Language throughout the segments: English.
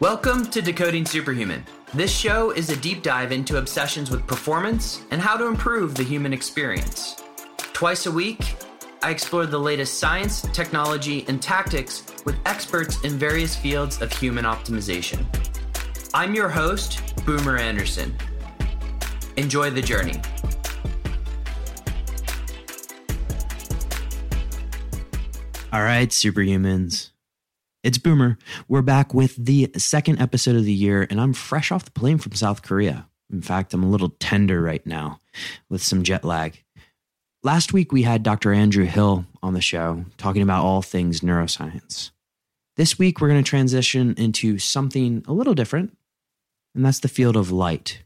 Welcome to Decoding Superhuman. This show is a deep dive into obsessions with performance and how to improve the human experience. Twice a week, I explore the latest science, technology, and tactics with experts in various fields of human optimization. I'm your host, Boomer Anderson. Enjoy the journey. All right, superhumans. It's Boomer. We're back with the second episode of the year, and I'm fresh off the plane from South Korea. In fact, I'm a little tender right now with some jet lag. Last week, we had Dr. Andrew Hill on the show talking about all things neuroscience. This week, we're going to transition into something a little different, and that's the field of light.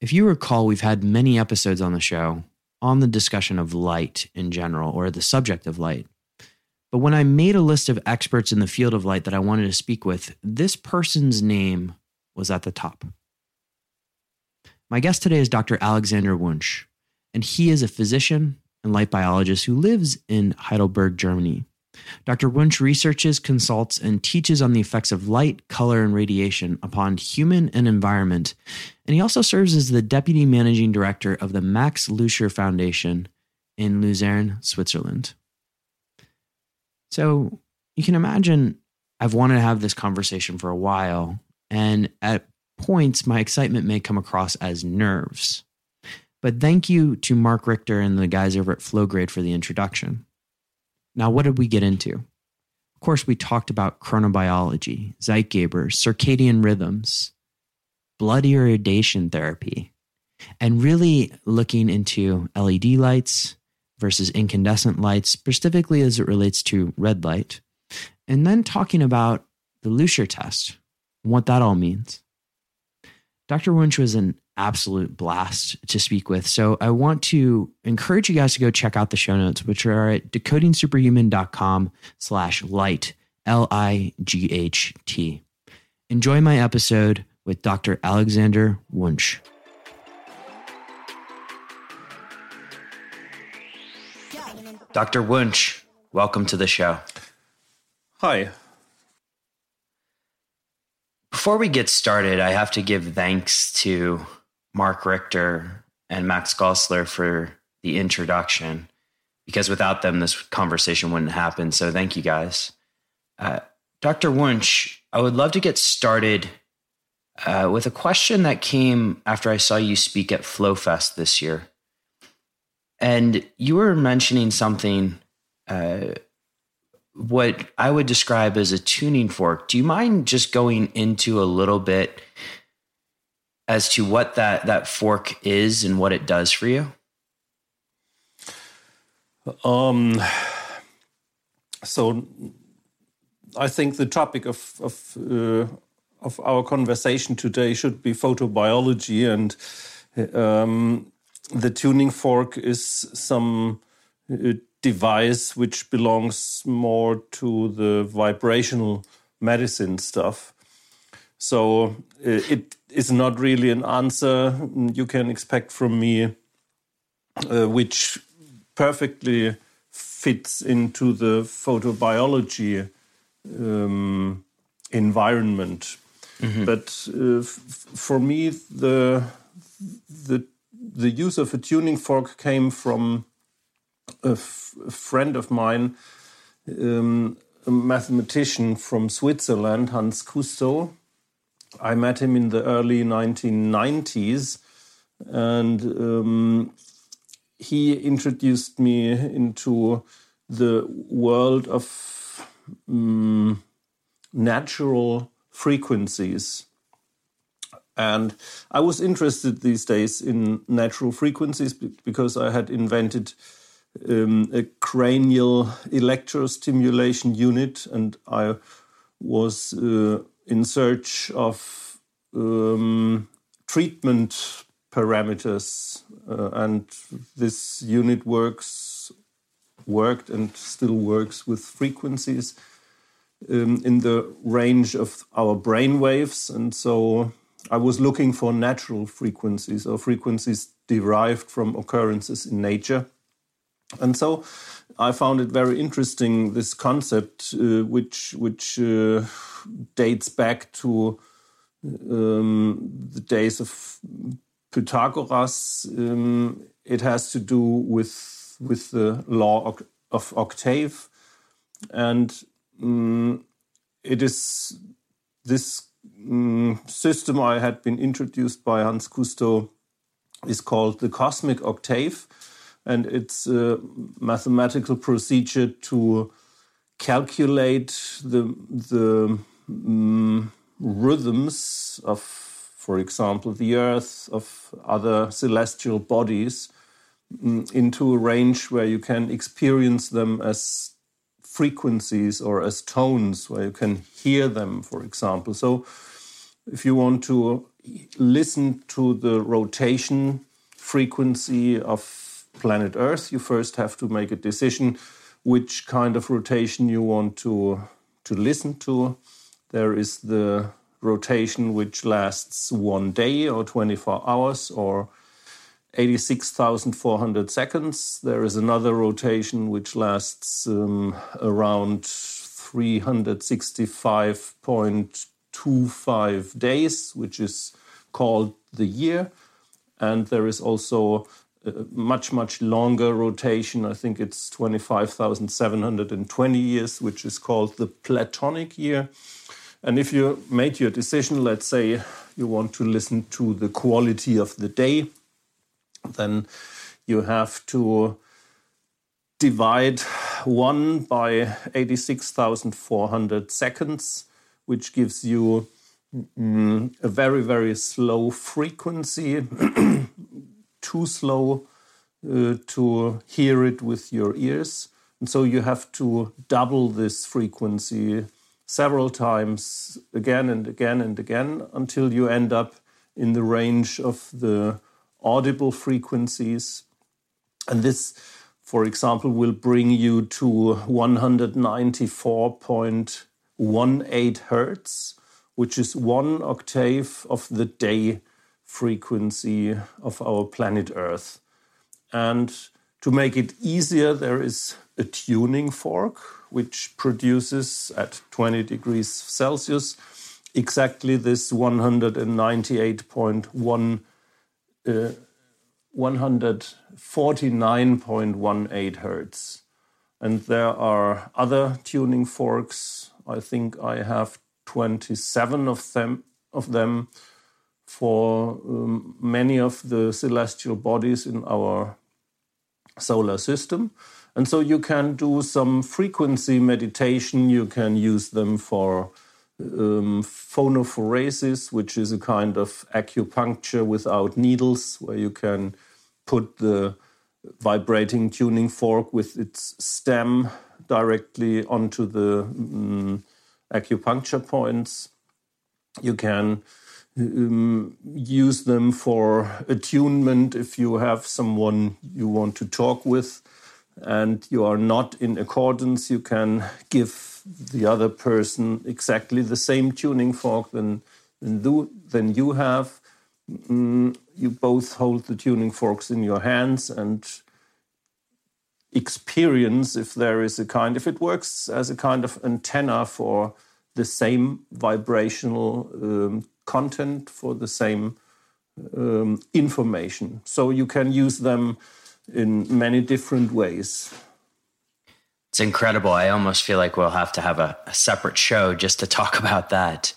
If you recall, we've had many episodes on the show on the discussion of light in general, or the subject of light. But when I made a list of experts in the field of light that I wanted to speak with, this person's name was at the top. My guest today is Dr. Alexander Wunsch, and he is a physician and light biologist who lives in Heidelberg, Germany. Dr. Wunsch researches, consults, and teaches on the effects of light, color, and radiation upon human and environment. And he also serves as the deputy managing director of the Max Lüscher Foundation in Luzern, Switzerland. So you can imagine I've wanted to have this conversation for a while, and at points, my excitement may come across as nerves. But thank you to Mark Richter and the guys over at Flowgrade for the introduction. Now, what did we get into? Of course, we talked about chronobiology, Zeitgeber, circadian rhythms, blood irradiation therapy, and really looking into LED lights, versus incandescent lights, specifically as it relates to red light. And then talking about the Lüscher test what that all means. Dr. Wunsch was an absolute blast to speak with. So I want to encourage you guys to go check out the show notes, which are at decodingsuperhuman.com slash light, L-I-G-H-T. Enjoy my episode with Dr. Alexander Wunsch. Dr. Wunsch, welcome to the show. Hi. Before we get started, I have to give thanks to Mark Richter and Max Gotzler for the introduction, because without them, this conversation wouldn't happen. So thank you guys. Uh, Dr. Wunsch, I would love to get started uh, with a question that came after I saw you speak at FlowFest this year. And you were mentioning something, uh, what I would describe as a tuning fork. Do you mind just going into a little bit as to what that that fork is and what it does for you? Um. So, I think the topic of of uh, of our conversation today should be photobiology and. Um, the tuning fork is some uh, device which belongs more to the vibrational medicine stuff. So uh, it is not really an answer you can expect from me, uh, which perfectly fits into the photobiology um, environment. Mm -hmm. But uh, for me, the the the use of a tuning fork came from a, friend of mine, um, a mathematician from Switzerland, Hans Cousto. I met him in the early 1990s, and um, he introduced me into the world of um, natural frequencies. And I was interested these days in natural frequencies because I had invented um, a cranial electrostimulation unit and I was uh, in search of um, treatment parameters. Uh, and this unit works, worked and still works with frequencies um, in the range of our brain waves. And so I was looking for natural frequencies or frequencies derived from occurrences in nature. And so I found it very interesting this concept, uh, which which uh, dates back to um, the days of Pythagoras. Um, it has to do with with the law of octave, and um, it is this um, system I had been introduced by Hans Cousto is called the cosmic octave and it's a mathematical procedure to calculate the the um, rhythms of, for example, the Earth, of other celestial bodies, um, into a range where you can experience them as frequencies or as tones, where you can hear them, for example. So, if you want to listen to the rotation frequency of planet Earth, you first have to make a decision which kind of rotation you want to to listen to. There is the rotation which lasts one day or 24 hours or 86,400 seconds. There is another rotation which lasts um, around 365.25 days, which is called the year. And there is also a much, much longer rotation. I think it's 25,720 years, which is called the Platonic year. And if you made your decision, let's say you want to listen to the quality of the day, then you have to divide 1 by 86,400 seconds, which gives you mm, a very, very slow frequency too slow uh, to hear it with your ears. And so you have to double this frequency several times again and again and again until you end up in the range of the audible frequencies. And this, for example, will bring you to 194.18 hertz, which is one octave of the day frequency of our planet Earth. And to make it easier, there is a tuning fork which produces at 20 degrees Celsius exactly this 198.1 uh, 149.18 hertz. And there are other tuning forks. I think I have 27 of them of them for um, many of the celestial bodies in our solar system. And so you can do some frequency meditation. You can use them for um, phonophoresis, which is a kind of acupuncture without needles, where you can put the vibrating tuning fork with its stem directly onto the um, acupuncture points. You can um, use them for attunement if you have someone you want to talk with and you are not in accordance, you can give the other person exactly the same tuning fork than, than, do, than you have. Mm, you both hold the tuning forks in your hands and experience if there is a kind, if it works as a kind of antenna for the same vibrational um, content for the same um, information. So you can use them in many different ways. It's incredible. I almost feel like we'll have to have a, a separate show just to talk about that.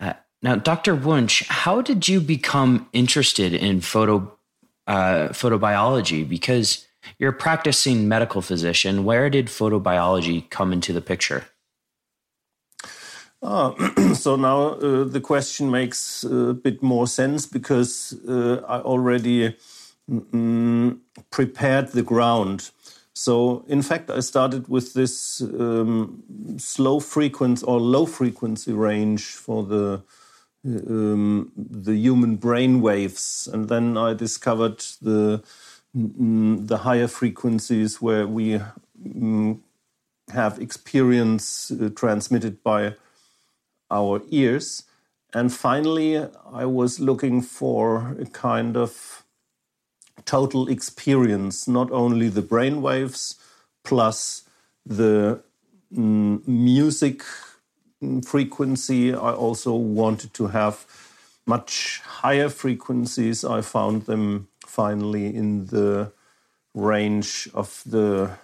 Uh, now, Dr. Wunsch, how did you become interested in photo uh, photobiology? Because you're a practicing medical physician. Where did photobiology come into the picture? Uh, so now uh, the question makes a bit more sense because uh, I already mm, prepared the ground. So, in fact, I started with this um, slow frequency or low frequency range for the um, the human brain waves, and then I discovered the mm, the higher frequencies where we mm, have experience uh, transmitted by our ears. And finally, I was looking for a kind of total experience, not only the brain waves plus the mm, music frequency. I also wanted to have much higher frequencies. I found them finally in the range of the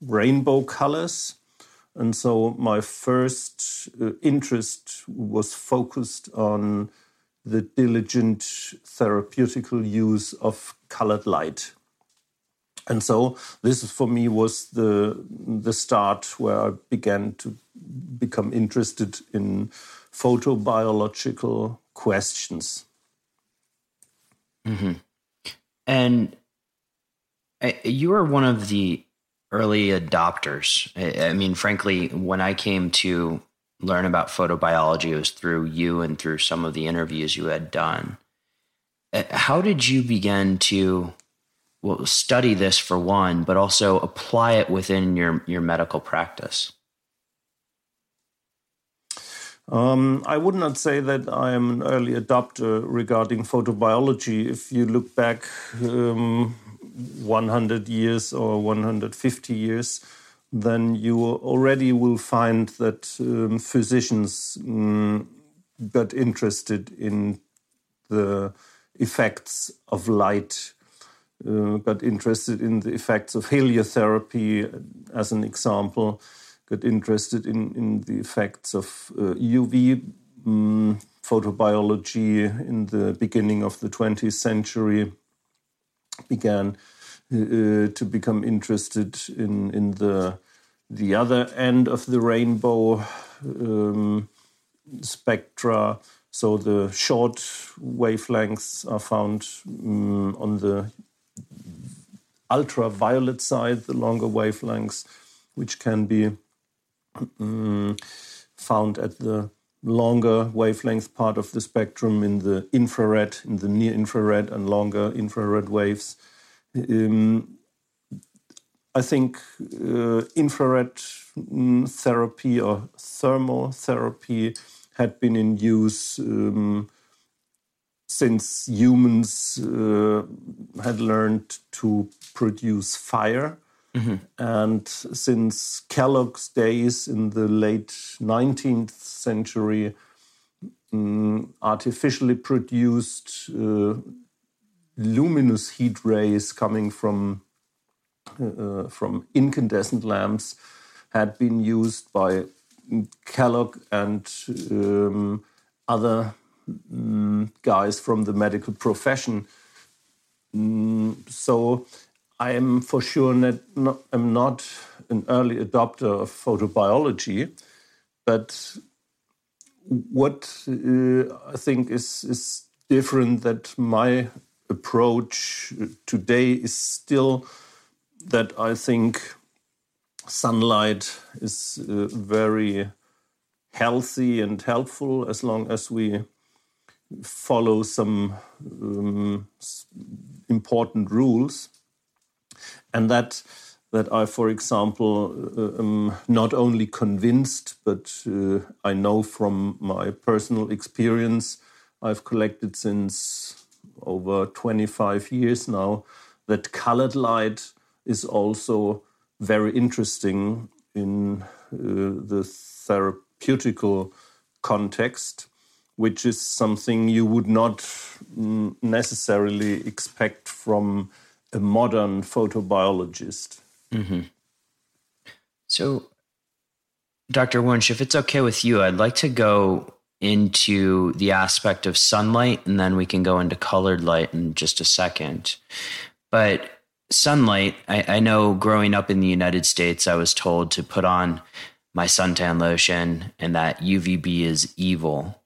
rainbow colors. And so my first uh, interest was focused on the diligent therapeutical use of colored light. And so this for me was the the start where I began to become interested in photobiological questions. Mm-hmm. And uh, you were one of the early adopters. I mean, frankly, when I came to learn about photobiology, was through you and through some of the interviews you had done. Uh, how did you begin to well, study this for one, but also apply it within your, your medical practice? Um, I would not say that I am an early adopter regarding photobiology. If you look back um, 100 years or 150 years, then you already will find that um, physicians um, got interested in the effects of light, uh, got interested in the effects of heliotherapy, as an example, got interested in, in the effects of uh, UV um, photobiology in the beginning of the 20th century, began uh, to become interested in, in the, the other end of the rainbow um, spectra. So the short wavelengths are found um, on the ultraviolet side, the longer wavelengths, which can be um, found at the longer wavelength part of the spectrum in the infrared, in the near infrared and longer infrared waves. Um, I think uh, infrared mm, therapy or thermotherapy had been in use um, since humans uh, had learned to produce fire. Mm-hmm. And since Kellogg's days in the late 19th century, um, artificially produced uh, luminous heat rays coming from uh, from incandescent lamps had been used by Kellogg and um, other um, guys from the medical profession. Um, so I am for sure not, not, am not an early adopter of photobiology, but what uh, I think is, is different that my approach today is still that I think sunlight is uh, very healthy and helpful as long as we follow some um, important rules. And that that I, for example, uh, am not only convinced, but uh, I know from my personal experience I've collected since over 25 years now that colored light is also very interesting in uh, the therapeutical context, which is something you would not necessarily expect from a modern photobiologist. Mm-hmm. So, Dr. Wunsch, if it's okay with you, I'd like to go into the aspect of sunlight and then we can go into colored light in just a second. But sunlight, I, I know growing up in the United States, I was told to put on my suntan lotion and that UVB is evil.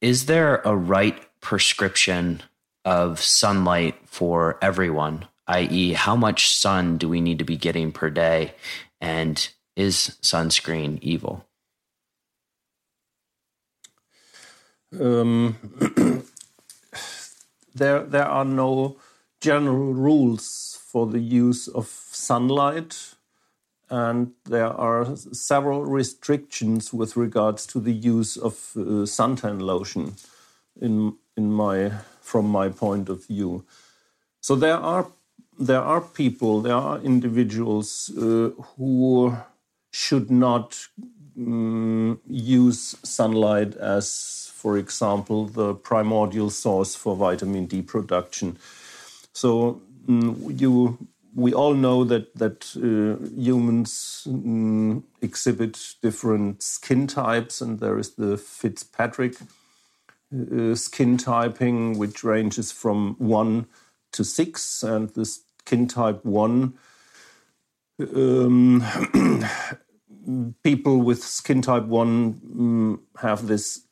Is there a right prescription of sunlight for everyone? i.e., how much sun do we need to be getting per day? And is sunscreen evil? Um, there, there are no general rules for the use of sunlight, and there are several restrictions with regards to the use of uh, suntan lotion. In in my from my point of view, So there are there are people, there are individuals uh, who should not um, use sunlight as, for example, the primordial source for vitamin D production. So you, we all know that that uh, humans um, exhibit different skin types, and there is the Fitzpatrick uh, skin typing, which ranges from one to six, and the skin type one. Um, people with skin type 1 um, have this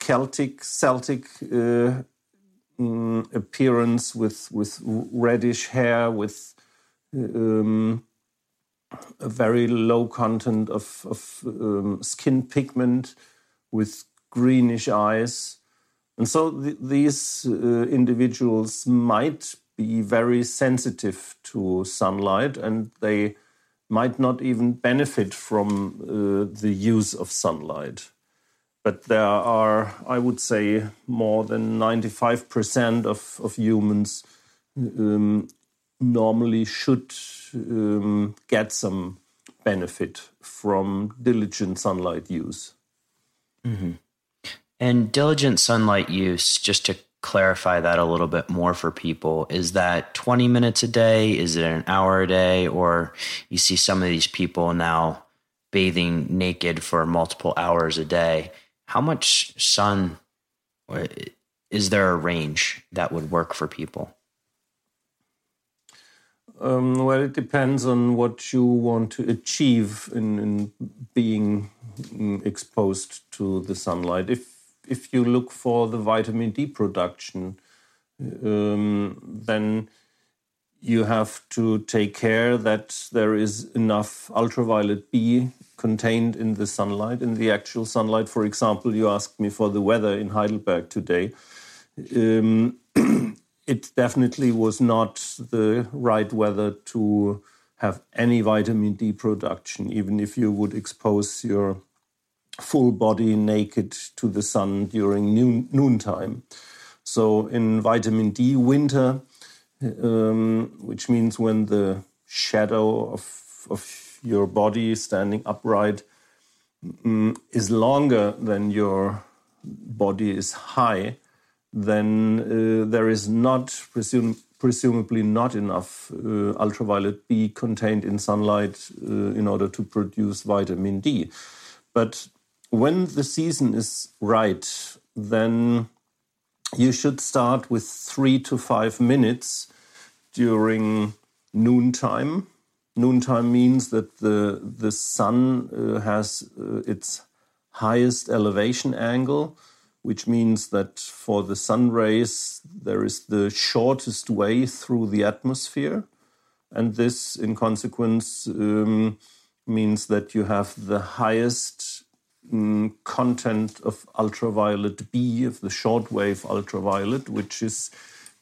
Celtic Celtic uh, um, appearance with with reddish hair, with um, a very low content of, of um, skin pigment, with greenish eyes, and so th these uh, individuals might be very sensitive to sunlight, and they might not even benefit from uh, the use of sunlight. But there are, I would say, more than 95% of, of humans um, normally should um, get some benefit from diligent sunlight use. Mm -hmm. And diligent sunlight use, just to clarify that a little bit more for people. Is that 20 minutes a day? Is it an hour a day? Or you see some of these people now bathing naked for multiple hours a day. How much sun is there a range that would work for people? Um, well, it depends on what you want to achieve in, in being mm, exposed to the sunlight. If if you look for the vitamin D production, um, then you have to take care that there is enough ultraviolet B contained in the sunlight, in the actual sunlight. For example, you asked me for the weather in Heidelberg today. Um, it definitely was not the right weather to have any vitamin D production, even if you would expose your full body naked to the sun during noon, noontime. So in vitamin D winter, um, which means when the shadow of, of your body standing upright um, is longer than your body is high, then uh, there is not, presum presumably not enough uh, ultraviolet B contained in sunlight uh, in order to produce vitamin D. But when the season is right, then you should start with three to five minutes during noontime. Noontime means that the the sun uh, has uh, its highest elevation angle, which means that for the sun rays there is the shortest way through the atmosphere, and this, in consequence, um, means that you have the highest Mm, content of ultraviolet B, of the shortwave ultraviolet, which is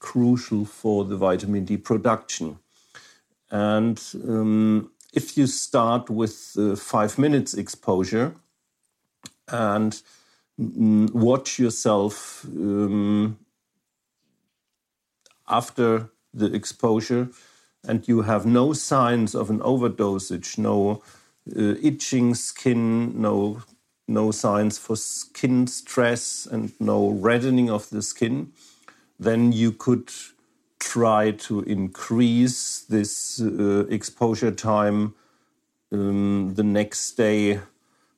crucial for the vitamin D production. And um, if you start with uh, five minutes exposure and mm, watch yourself um, after the exposure, and you have no signs of an overdosage, no uh, itching skin, no no signs for skin stress and no reddening of the skin, then you could try to increase this uh, exposure time um, the next day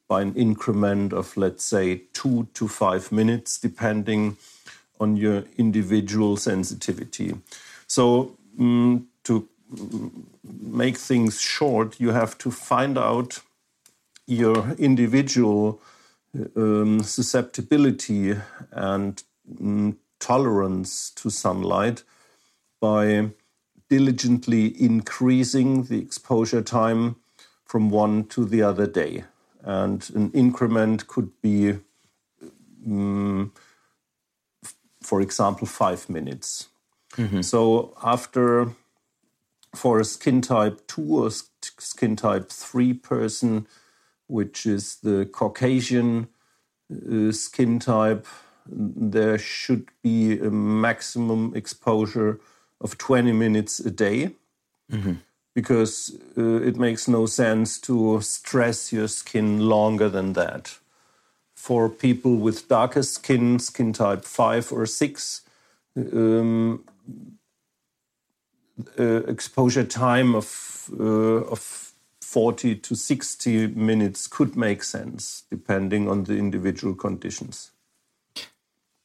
by an increment of, let's say, two to five minutes, depending on your individual sensitivity. So, um, to make things short, you have to find out your individual um, susceptibility and um, tolerance to sunlight by diligently increasing the exposure time from one to the other day. And an increment could be, um, for example, five minutes. Mm -hmm. So after, for a skin type 2 or skin type 3 person, which is the Caucasian uh, skin type, there should be a maximum exposure of 20 minutes a day mm-hmm. because uh, it makes no sense to stress your skin longer than that. For people with darker skin, skin type 5 or 6, um, uh, exposure time of, uh, of 40 to 60 minutes could make sense depending on the individual conditions.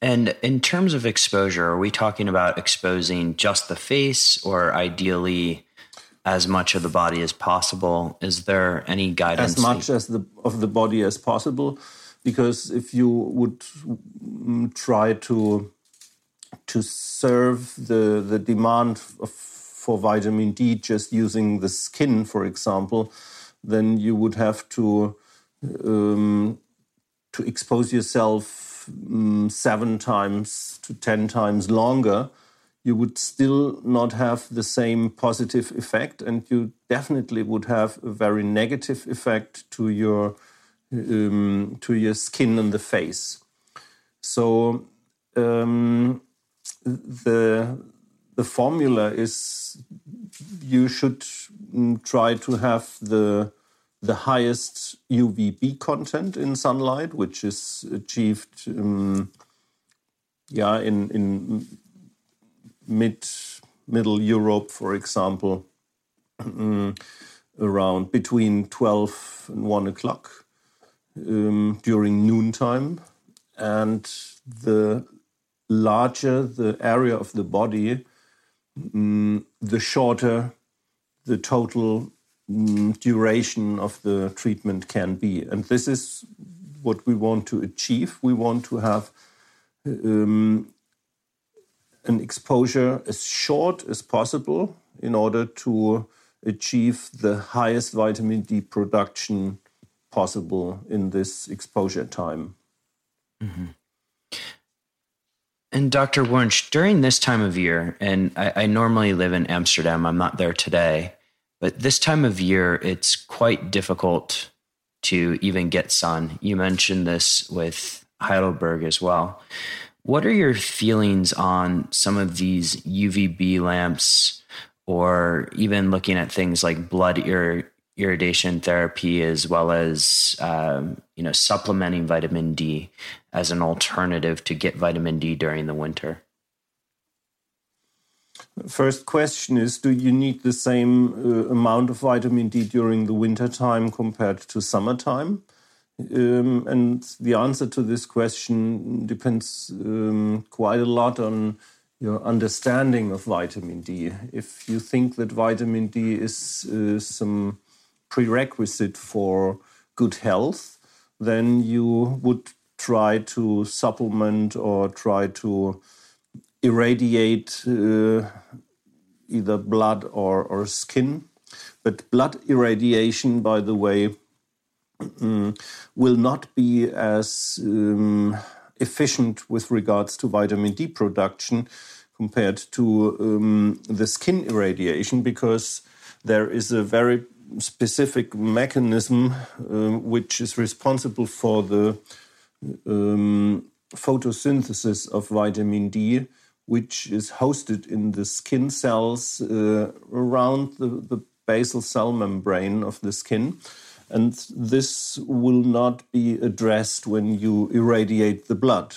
And in terms of exposure, are we talking about exposing just the face or ideally as much of the body as possible? Is there any guidance? As much as the of the body as possible, because if you would mm, try to to serve the the demand of, for vitamin D just using the skin, for example, then you would have to um, to expose yourself um, seven times to 10 times longer, you would still not have the same positive effect, and you definitely would have a very negative effect to your um, to your skin and the face. So um, the the formula is you should mm, try to have the the highest UVB content in sunlight, which is achieved, um, yeah, in in mid middle Europe, for example, um, around between twelve and one o'clock um, during noontime, and the larger the area of the body, mm, the shorter the total duration of the treatment can be. And this is what we want to achieve. We want to have um, an exposure as short as possible in order to achieve the highest vitamin D production possible in this exposure time. Mm-hmm. And Dr. Wunsch, during this time of year, and I, I normally live in Amsterdam, I'm not there today. But this time of year, it's quite difficult to even get sun. You mentioned this with Heidelberg as well. What are your feelings on some of these UVB lamps, or even looking at things like blood ir- irradiation therapy, as well as um, you know supplementing vitamin D as an alternative to get vitamin D during the winter? First question is Do you need the same uh, amount of vitamin D during the winter time compared to summertime? Um, and the answer to this question depends um, quite a lot on your understanding of vitamin D. If you think that vitamin D is uh, some prerequisite for good health, then you would try to supplement or try to irradiate uh, either blood or, or skin. But blood irradiation, by the way, will not be as um, efficient with regards to vitamin D production compared to um, the skin irradiation because there is a very specific mechanism uh, which is responsible for the um, photosynthesis of vitamin D which is hosted in the skin cells uh, around the, the basal cell membrane of the skin. And this will not be addressed when you irradiate the blood.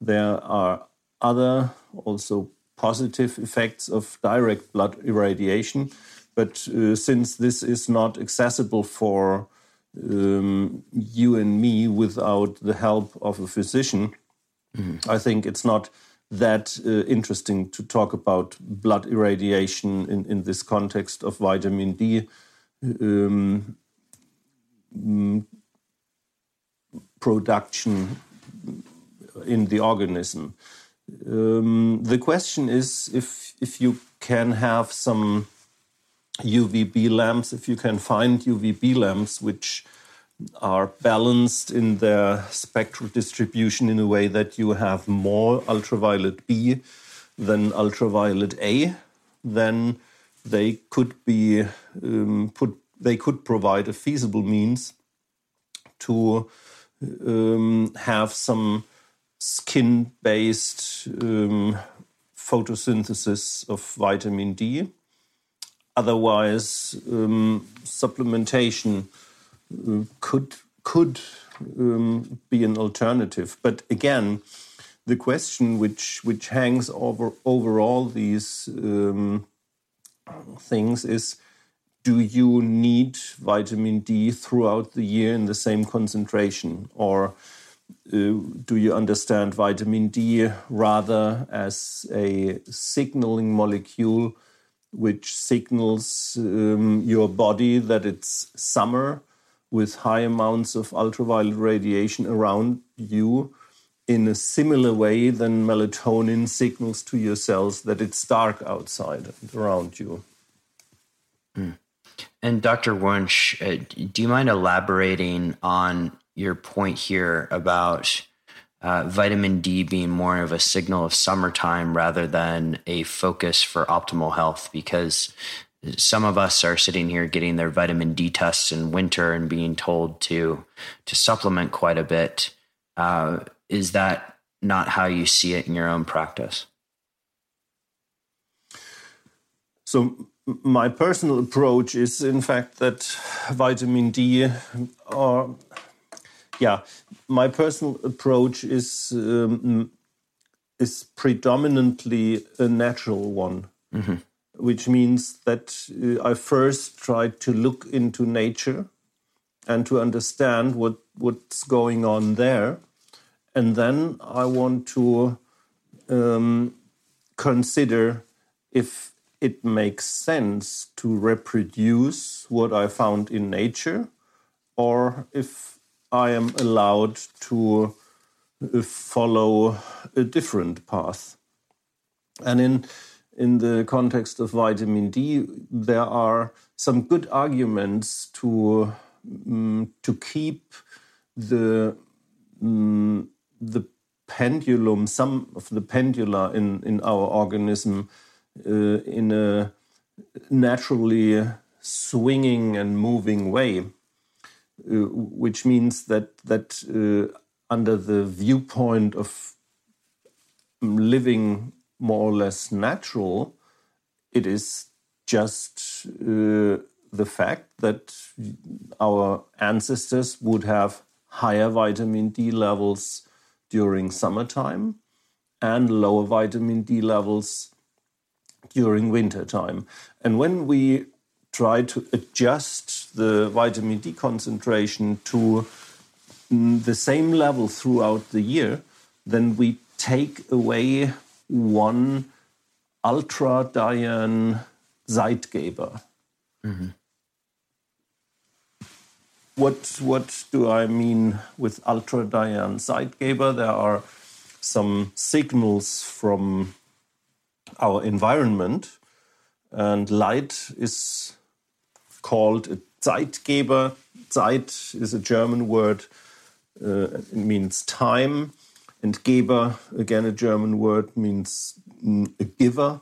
There are other, also positive effects of direct blood irradiation. But uh, since this is not accessible for um, you and me without the help of a physician, mm. I think it's not that uh, interesting to talk about blood irradiation in, in this context of vitamin D um, mm, production in the organism. Um, the question is if if you can have some UVB lamps, if you can find UVB lamps which are balanced in their spectral distribution in a way that you have more ultraviolet B than ultraviolet A, then they could be um, put. They could provide a feasible means to um, have some skin-based um, photosynthesis of vitamin D. Otherwise, um, supplementation could could um, be an alternative. But again, the question which which hangs over over all these um, things is do you need vitamin D throughout the year in the same concentration or uh, do you understand vitamin D rather as a signaling molecule which signals um, your body that it's summer with high amounts of ultraviolet radiation around you in a similar way than melatonin signals to your cells that it's dark outside and around you. Mm. And Dr. Wunsch, uh, do you mind elaborating on your point here about uh, vitamin D being more of a signal of summertime rather than a focus for optimal health? Because some of us are sitting here getting their vitamin D tests in winter and being told to to supplement quite a bit. Uh, is that not how you see it in your own practice? So my personal approach is, in fact, that vitamin D, or yeah, my personal approach is um, is predominantly a natural one, mm-hmm. Which means that uh, I first try to look into nature and to understand what what's going on there, and then I want to um, consider if it makes sense to reproduce what I found in nature, or if I am allowed to uh, follow a different path. And in in the context of vitamin D, there are some good arguments to um, to keep the um, the pendulum, some of the pendula in in our organism uh, in a naturally swinging and moving way, uh, which means that that uh, under the viewpoint of living more or less natural, it is just uh, the fact that our ancestors would have higher vitamin D levels during summertime and lower vitamin D levels during winter time. And when we try to adjust the vitamin D concentration to mm, the same level throughout the year, then we take away one ultra dian Zeitgeber. Mm-hmm. What, what do I mean with ultra dian Zeitgeber? There are some signals from our environment. And light is called a Zeitgeber. Zeit is a German word, uh, it means time. And Geber, again a German word, means a giver.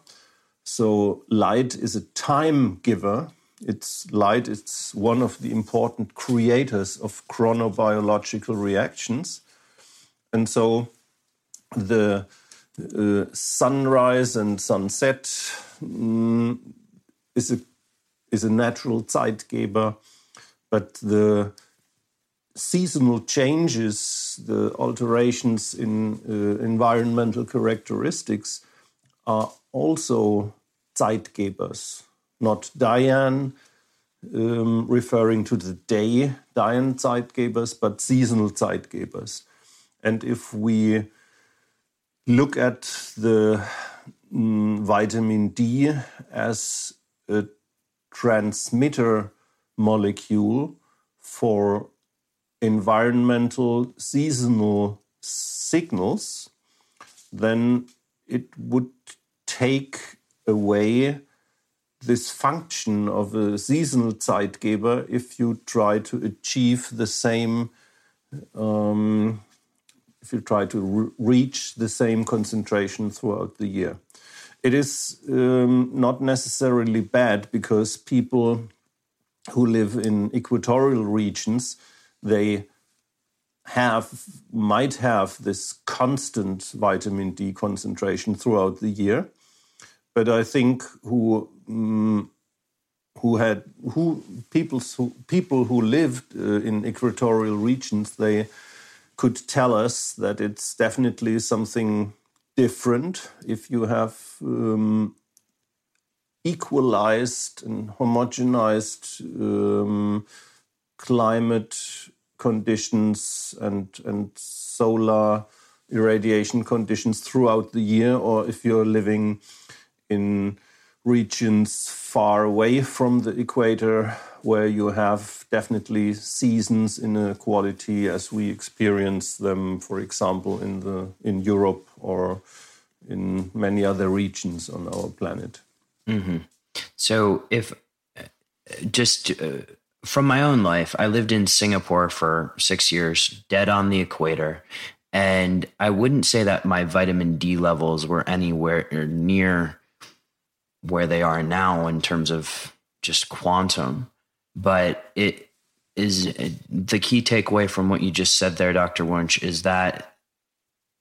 So light is a time giver. It's light, it's one of the important creators of chronobiological reactions. And so the uh, sunrise and sunset mm, is a is a natural Zeitgeber, but the seasonal changes, the alterations in uh, environmental characteristics are also Zeitgebers, not Dian, um, referring to the day, Dian Zeitgebers, but seasonal Zeitgebers. And if we look at the mm, vitamin D as a transmitter molecule for environmental seasonal signals, then it would take away this function of a seasonal Zeitgeber if you try to achieve the same um, if you try to re reach the same concentration throughout the year. It is um, not necessarily bad because people who live in equatorial regions they have might have this constant vitamin D concentration throughout the year, but I think who um, who had who people who people who lived uh, in equatorial regions they could tell us that it's definitely something different if you have um, equalized and homogenized um, climate conditions and and solar irradiation conditions throughout the year, or if you're living in regions far away from the equator where you have definitely seasons inequality as we experience them for example in the in Europe or in many other regions on our planet mm-hmm. so if just uh, from my own life i lived in singapore for six years dead on the equator and i wouldn't say that my vitamin d levels were anywhere near where they are now in terms of just quantum. But it is the key takeaway from what you just said there, Dr. Wunsch, is that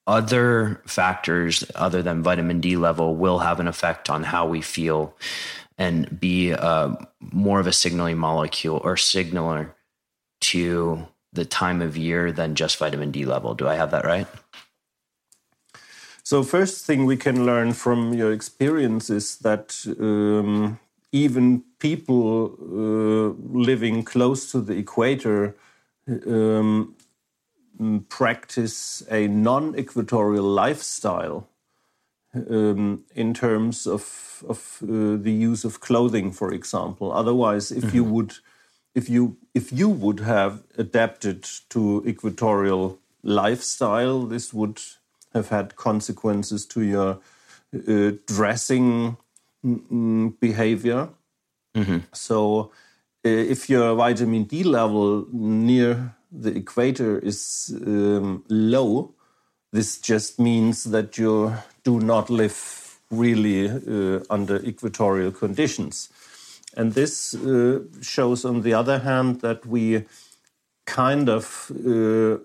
other factors other than vitamin D level will have an effect on how we feel and be uh, more of a signaling molecule or signaler to the time of year than just vitamin D level. Do I have that right? So, first thing we can learn from your experience is that um, even people uh, living close to the equator um, practice a non equatorial lifestyle um, in terms of, of uh, the use of clothing, for example. Otherwise, if mm -hmm. you mm-hmm. would if you if you would have adapted to equatorial lifestyle, this would have had consequences to your uh, dressing mm, behavior. Mm-hmm. So, uh, if your vitamin D level near the equator is um, low, this just means that you do not live really uh, under equatorial conditions. And this uh, shows, on the other hand, that we kind of uh,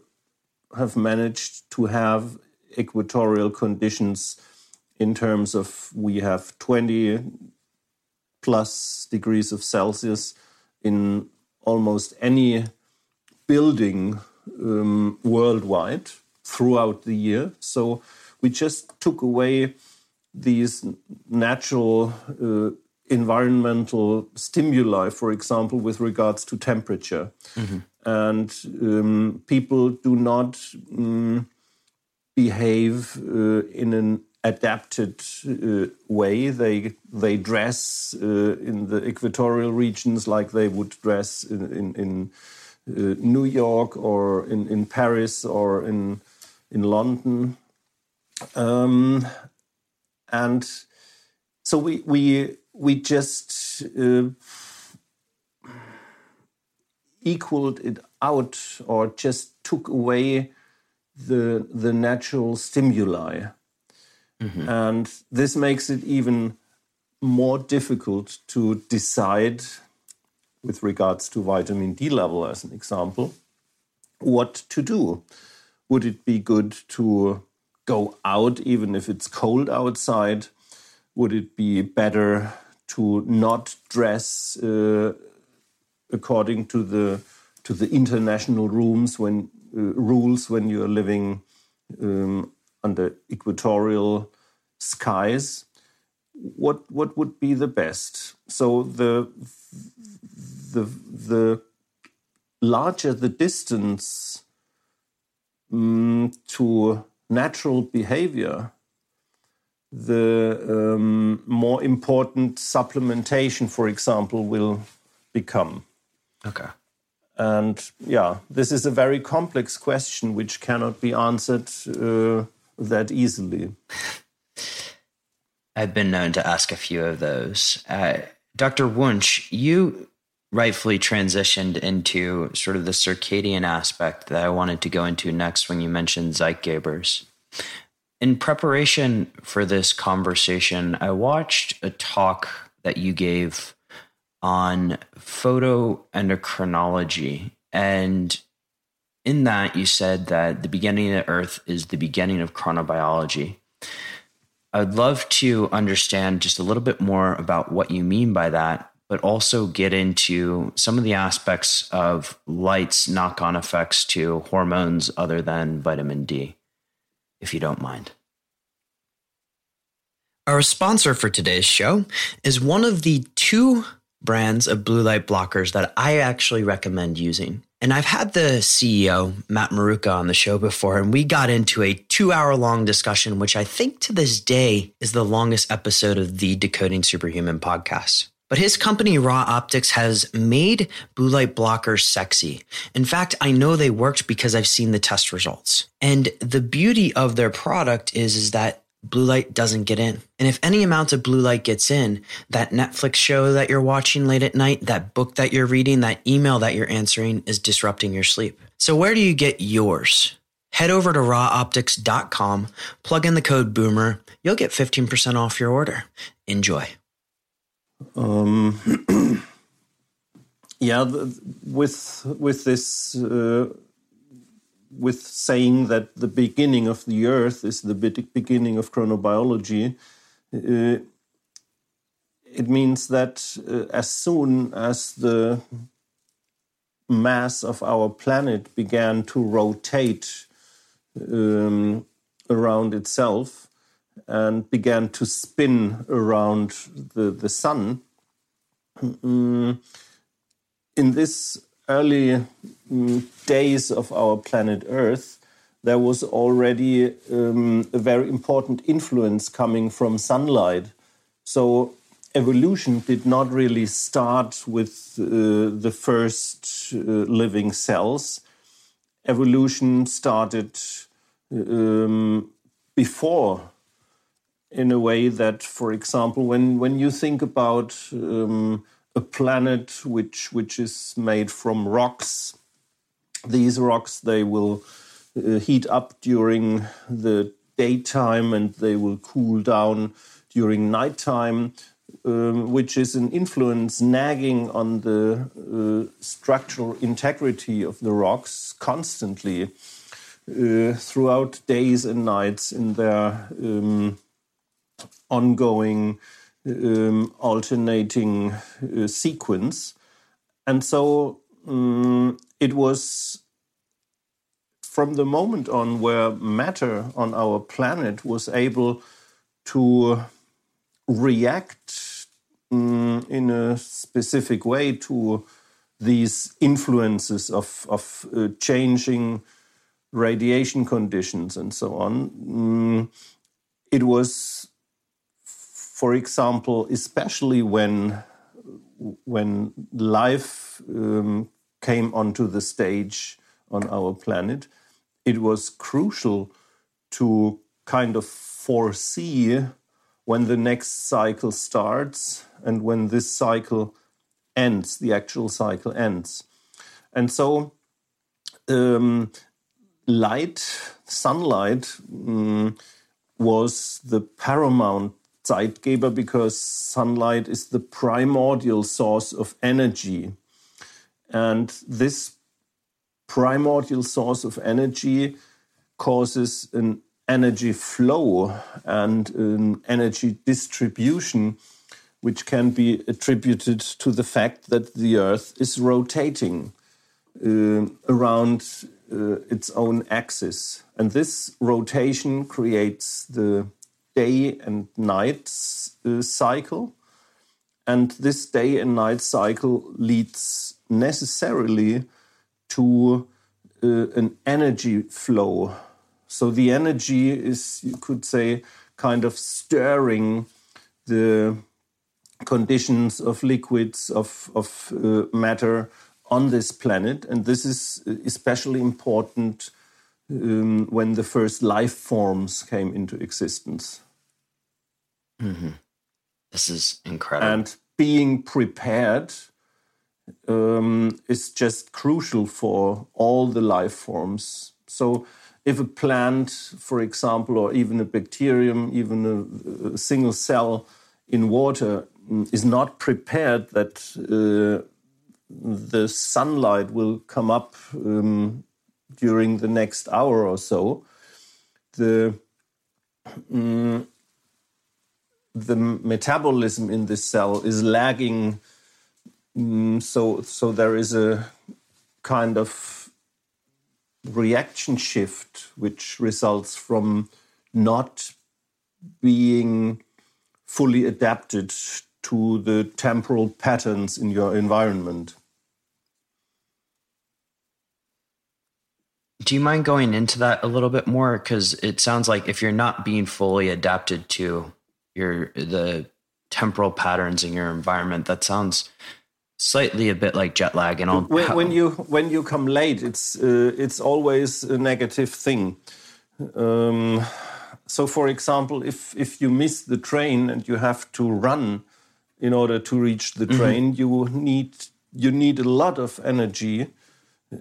have managed to have equatorial conditions in terms of we have 20 plus degrees of Celsius in almost any building um, worldwide throughout the year. So we just took away these natural uh, environmental stimuli, for example, with regards to temperature. Mm -hmm. And um, people do not um, behave uh, in an adapted uh, way. They they dress uh, in the equatorial regions like they would dress in in, in uh, New York or in, in Paris or in in London, um, and so we we we just uh, equaled it out or just took away the the natural stimuli, mm-hmm. and this makes it even more difficult to decide, with regards to vitamin D level, as an example, what to do. Would it be good to go out even if it's cold outside? Would it be better to not dress uh, according to the to the international when uh, rules when you're living um, under equatorial skies, what what would be the best? So the the the larger the distance um, to natural behavior, the um, more important supplementation, for example, will become. Okay. And yeah, this is a very complex question which cannot be answered uh, that easily. I've been known to ask a few of those. Uh, Dr. Wunsch, you rightfully transitioned into sort of the circadian aspect that I wanted to go into next when you mentioned Zeitgebers. In preparation for this conversation, I watched a talk that you gave on photo endocrinology. And in that, you said that the beginning of the Earth is the beginning of chronobiology. I'd love to understand just a little bit more about what you mean by that, but also get into some of the aspects of light's knock on effects to hormones other than vitamin D, if you don't mind. Our sponsor for today's show is one of the two brands of blue light blockers that I actually recommend using. And I've had the CEO, Matt Maruca, on the show before, and we got into a two hour long discussion, which I think to this day is the longest episode of the Decoding Superhuman podcast. But his company, Ra Optics, has made blue light blockers sexy. In fact, I know they worked because I've seen the test results. And the beauty of their product is, is that blue light doesn't get in. And if any amount of blue light gets in, that Netflix show that you're watching late at night, that book that you're reading, that email that you're answering is disrupting your sleep. So where do you get yours? Head over to raoptics.com, plug in the code boomer, you'll get 15% off your order. Enjoy. Um, yeah, the, with with this uh, with saying that the beginning of the Earth is the beginning of chronobiology, uh, it means that uh, as soon as the mass of our planet began to rotate um, around itself and began to spin around the, the sun, um, in this early um, days of our planet Earth, there was already um, a very important influence coming from sunlight. So evolution did not really start with uh, the first uh, living cells. Evolution started um, before, in a way that, for example, when, when you think about um, a planet which which is made from rocks. These rocks they will uh, heat up during the daytime and they will cool down during nighttime, um, which is an influence nagging on the uh, structural integrity of the rocks constantly uh, throughout days and nights in their um, ongoing um, alternating uh, sequence. And so um, it was from the moment on where matter on our planet was able to react um, in a specific way to these influences of, of uh, changing radiation conditions and so on. Mm, it was for example, especially when when life um, came onto the stage on our planet, it was crucial to kind of foresee when the next cycle starts and when this cycle ends, the actual cycle ends. And so, um, light, sunlight, um, was the paramount Zeitgeber because sunlight is the primordial source of energy. And this primordial source of energy causes an energy flow and an energy distribution, which can be attributed to the fact that the Earth is rotating uh, around uh, its own axis. And this rotation creates the day and night uh, cycle. And this day and night cycle leads necessarily to uh, an energy flow. So the energy is, you could say, kind of stirring the conditions of liquids, of, of uh, matter on this planet. And this is especially important um, when the first life forms came into existence. Mm-hmm. This is incredible. And being prepared um, is just crucial for all the life forms. So, if a plant, for example, or even a bacterium, even a, a single cell in water mm, is not prepared that uh, the sunlight will come up um, during the next hour or so, the mm, the metabolism in this cell is lagging. Mm, so so there is a kind of reaction shift which results from not being fully adapted to the temporal patterns in your environment. Do you mind going into that a little bit more? Because it sounds like if you're not being fully adapted to your the temporal patterns in your environment, that sounds slightly a bit like jet lag. And all. When, when you when you come late, it's uh, it's always a negative thing. Um, so, for example, if if you miss the train and you have to run in order to reach the mm-hmm. train, mm -hmm. you need you need a lot of energy.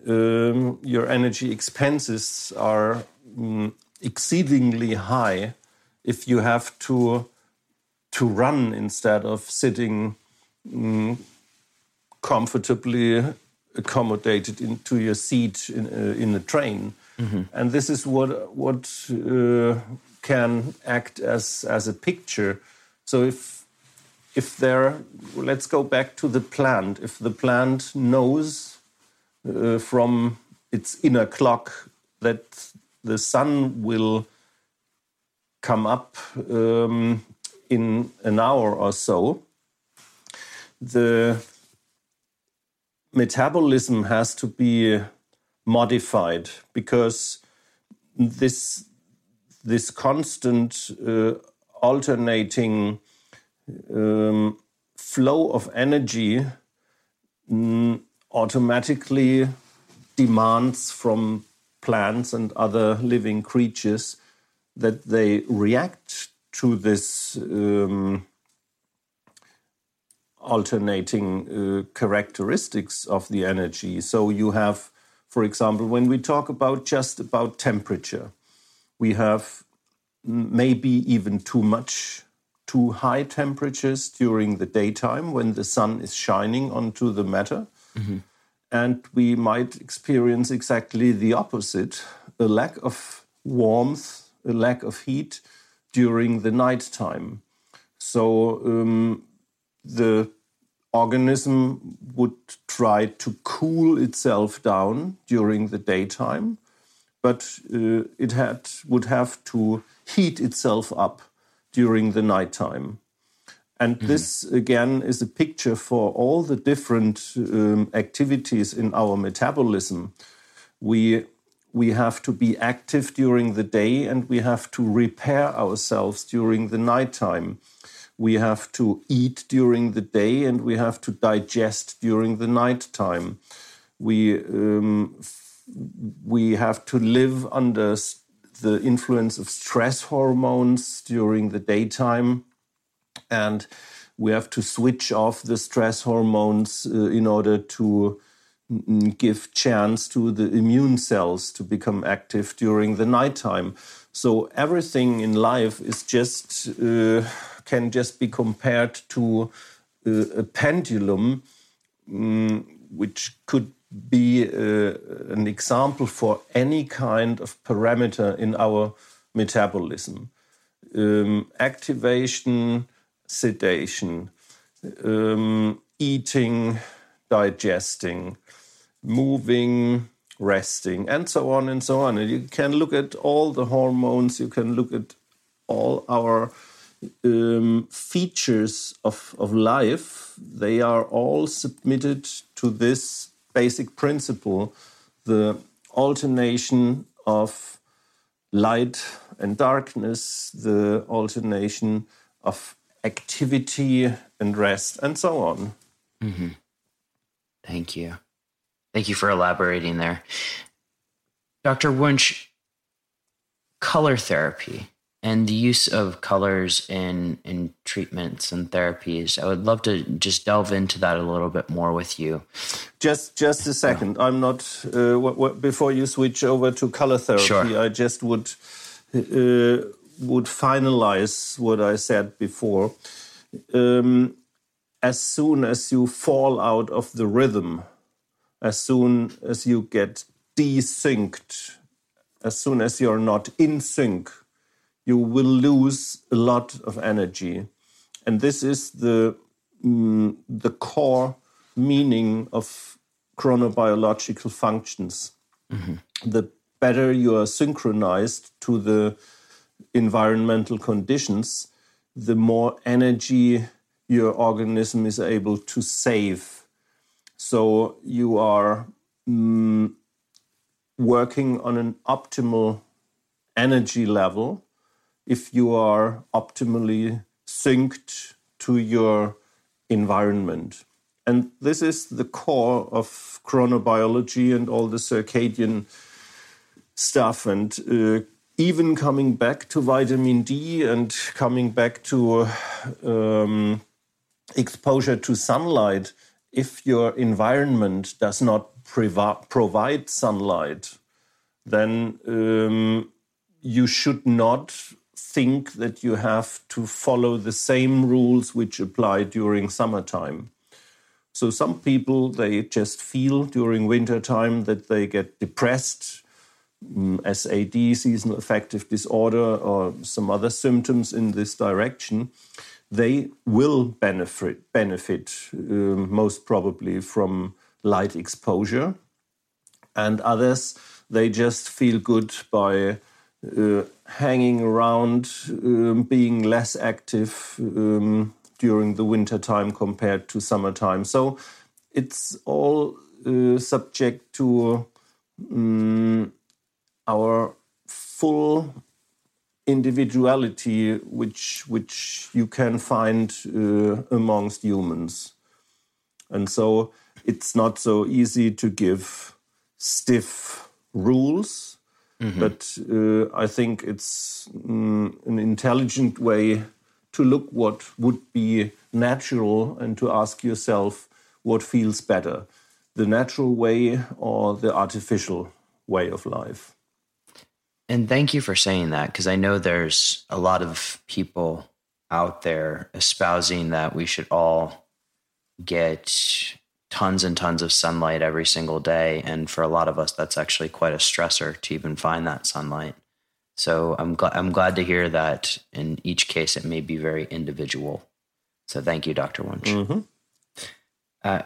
Um, your energy expenses are um, exceedingly high if you have to to run instead of sitting um, comfortably accommodated into your seat in, uh, in a train. Mm -hmm. And this is what what uh, can act as as a picture. So if if there, let's go back to the plant. If the plant knows uh, from its inner clock that the sun will come up um, in an hour or so, the metabolism has to be modified because this this constant uh, alternating um, flow of energy mm, automatically demands from plants and other living creatures that they react to this um, alternating uh, characteristics of the energy. So you have, for example, when we talk about just about temperature, we have maybe even too much, too high temperatures during the daytime when the sun is shining onto the matter. Mm -hmm. And we might experience exactly the opposite a lack of warmth, a lack of heat during the nighttime. So um, the organism would try to cool itself down during the daytime but uh, it had would have to heat itself up during the nighttime. And mm. this again is a picture for all the different um, activities in our metabolism. We we have to be active during the day and we have to repair ourselves during the nighttime. We have to eat during the day and we have to digest during the nighttime. We um, we have to live under the influence of stress hormones during the daytime and we have to switch off the stress hormones uh, in order to give chance to the immune cells to become active during the nighttime so everything in life is just uh, can just be compared to uh, a pendulum um, which could be uh, an example for any kind of parameter in our metabolism. Um, activation, sedation, um, eating, digesting, moving, resting, and so on and so on. And you can look at all the hormones, you can look at all our um, features of, of life. They are all submitted to this basic principle the alternation of light and darkness, the alternation of activity and rest, and so on. Mm-hmm. Thank you. Thank you for elaborating there. Dr. Wunsch, color therapy and the use of colors in in treatments and therapies. I would love to just delve into that a little bit more with you. Just just a second. I'm not uh, what, what, before you switch over to color therapy. Sure. I just would uh, would finalize what I said before. Um, as soon as you fall out of the rhythm, as soon as you get desynced, as soon as you're not in sync, you will lose a lot of energy. And this is the, mm, the core meaning of chronobiological functions. Mm-hmm. The better you are synchronized to the environmental conditions, the more energy your organism is able to save. So you are mm, working on an optimal energy level if you are optimally synced to your environment. And this is the core of chronobiology and all the circadian stuff. And uh, even coming back to vitamin D and coming back to um, exposure to sunlight, if your environment does not provide sunlight, then um, you should not think that you have to follow the same rules which apply during summertime. So some people they just feel during winter time that they get depressed, SAD, seasonal affective disorder, or some other symptoms in this direction. They will benefit benefit uh, most probably from light exposure, and others they just feel good by uh, hanging around, um, being less active um, during the winter time compared to summertime. So it's all uh, subject to um, our full individuality, which which you can find uh, amongst humans, and so it's not so easy to give stiff rules Mm-hmm. But uh, I think it's mm, an intelligent way to look what would be natural and to ask yourself what feels better the natural way or the artificial way of life. And thank you for saying that because I know there's a lot of people out there espousing that we should all get tons and tons of sunlight every single day. And for a lot of us, that's actually quite a stressor to even find that sunlight. So I'm glad I'm glad to hear that in each case it may be very individual. So thank you, Dr. Wunsch. Mm-hmm. Uh,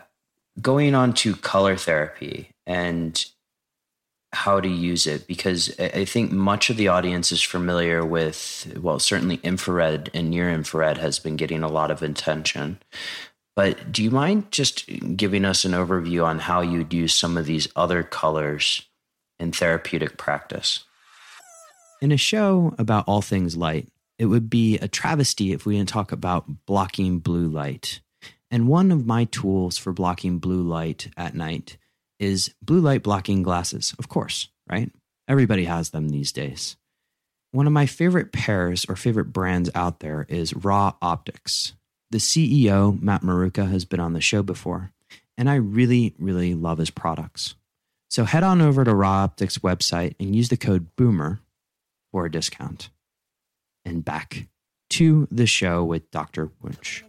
going on to color therapy and how to use it, because I think much of the audience is familiar with, well, certainly infrared and near infrared has been getting a lot of attention. But do you mind just giving us an overview on how you'd use some of these other colors in therapeutic practice? In a show about all things light, it would be a travesty if we didn't talk about blocking blue light. And one of my tools for blocking blue light at night is blue light blocking glasses, of course, right? Everybody has them these days. One of my favorite pairs or favorite brands out there is Ra Optics. The CEO, Matt Maruca, has been on the show before, and I really, really love his products. So head on over to Ra Optics website and use the code BOOMER for a discount. And back to the show with Dr. Wunsch.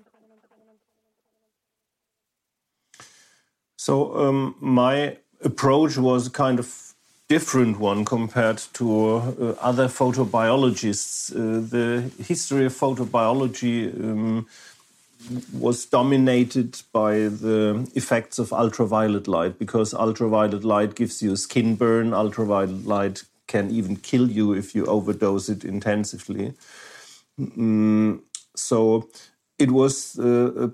So um, my approach was kind of different one compared to uh, other photobiologists. Uh, the history of photobiology um, was dominated by the effects of ultraviolet light because ultraviolet light gives you skin burn. Ultraviolet light can even kill you if you overdose it intensively. Mm, so it was uh,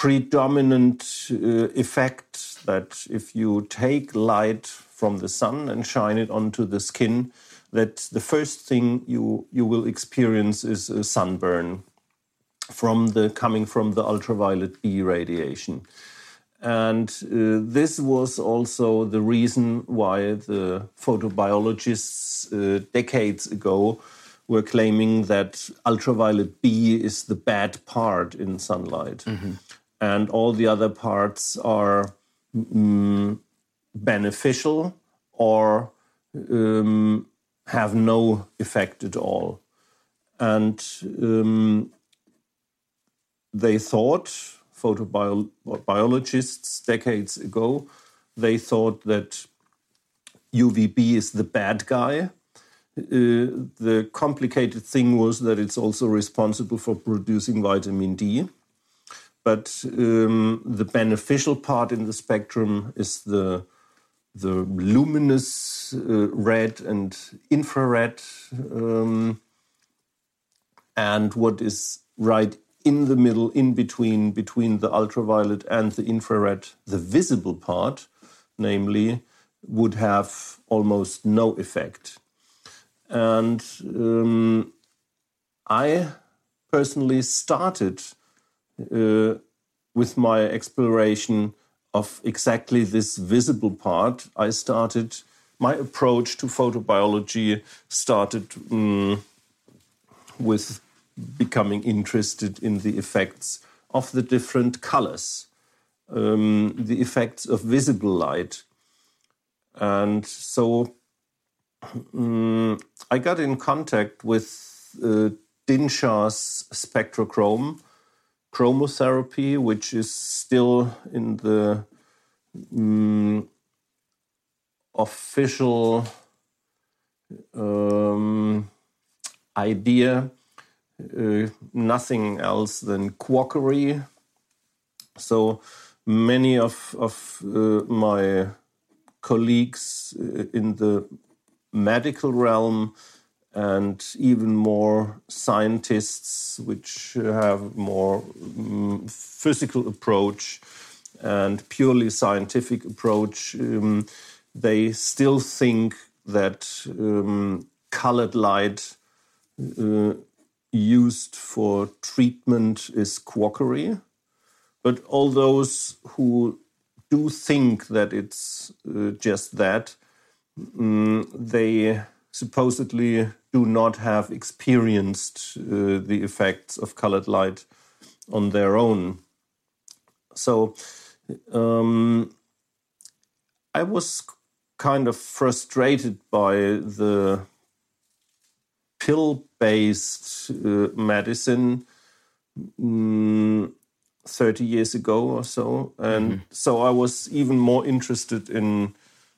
predominant uh, effect that if you take light from the sun and shine it onto the skin, that the first thing you you will experience is a sunburn from the coming from the ultraviolet B radiation. And uh, this was also the reason why the photobiologists uh, decades ago were claiming that ultraviolet B is the bad part in sunlight. Mm -hmm. And all the other parts are mm, beneficial or um, have no effect at all. And um, they thought, photobiologists decades ago, they thought that UVB is the bad guy. Uh, the complicated thing was that it's also responsible for producing vitamin D. But um, the beneficial part in the spectrum is the the luminous uh, red and infrared, um, and what is right in the middle, in between, between the ultraviolet and the infrared, the visible part, namely, would have almost no effect. And um, I personally started uh, with my exploration of exactly this visible part. I started my approach to photobiology started um, with becoming interested in the effects of the different colors, um, the effects of visible light. And so um, I got in contact with uh, spectrochrome chromotherapy, which is still in the um, official um, idea uh, nothing else than quackery. So many of, of uh, my colleagues uh, in the medical realm and even more scientists which have more um, physical approach and purely scientific approach um, they still think that um, colored light uh, used for treatment is quackery. But all those who do think that it's uh, just that, um, they supposedly do not have experienced uh, the effects of colored light on their own. So um, I was kind of frustrated by the pill based uh, medicine um, 30 years ago or so. And mm-hmm. so I was even more interested in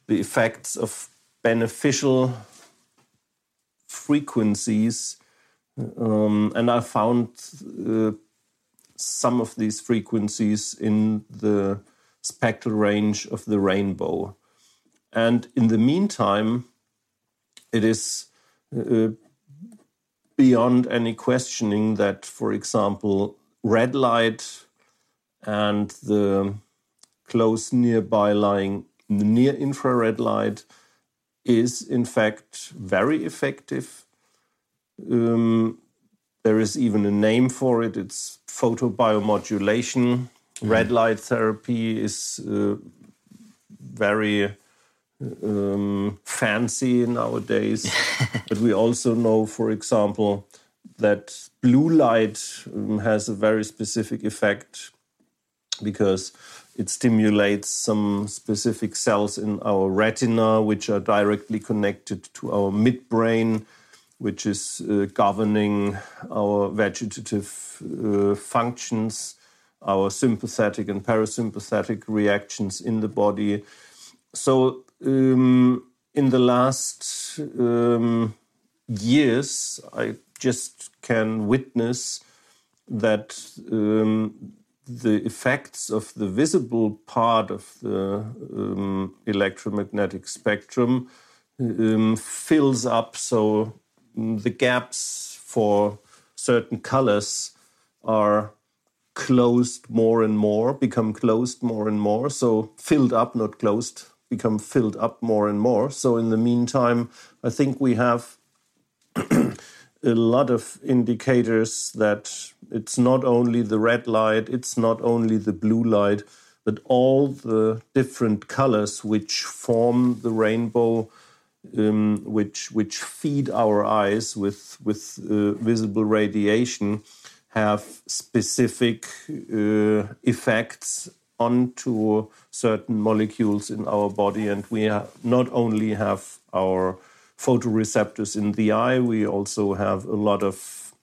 the effects of beneficial frequencies. Um, and I found uh, some of these frequencies in the spectral range of the rainbow. And in the meantime, it is uh, beyond any questioning that, for example, red light and the close nearby lying near infrared light is in fact very effective. Um, there is even a name for it. It's photobiomodulation. Mm. Red light therapy is uh, very um, fancy nowadays. but we also know, for example, that blue light um, has a very specific effect because it stimulates some specific cells in our retina, which are directly connected to our midbrain, which is uh, governing our vegetative uh, functions, our sympathetic and parasympathetic reactions in the body. So um, in the last um, years, I just can witness that um, the effects of the visible part of the um, electromagnetic spectrum um, fills up. So mm, the gaps for certain colors are closed more and more, become closed more and more. So filled up, not closed become filled up more and more. So, in the meantime, I think we have a lot of indicators that it's not only the red light, it's not only the blue light, but all the different colors which form the rainbow. Um, which which feed our eyes with with uh, visible radiation have specific uh, effects onto certain molecules in our body. And we not only have our photoreceptors in the eye, we also have a lot of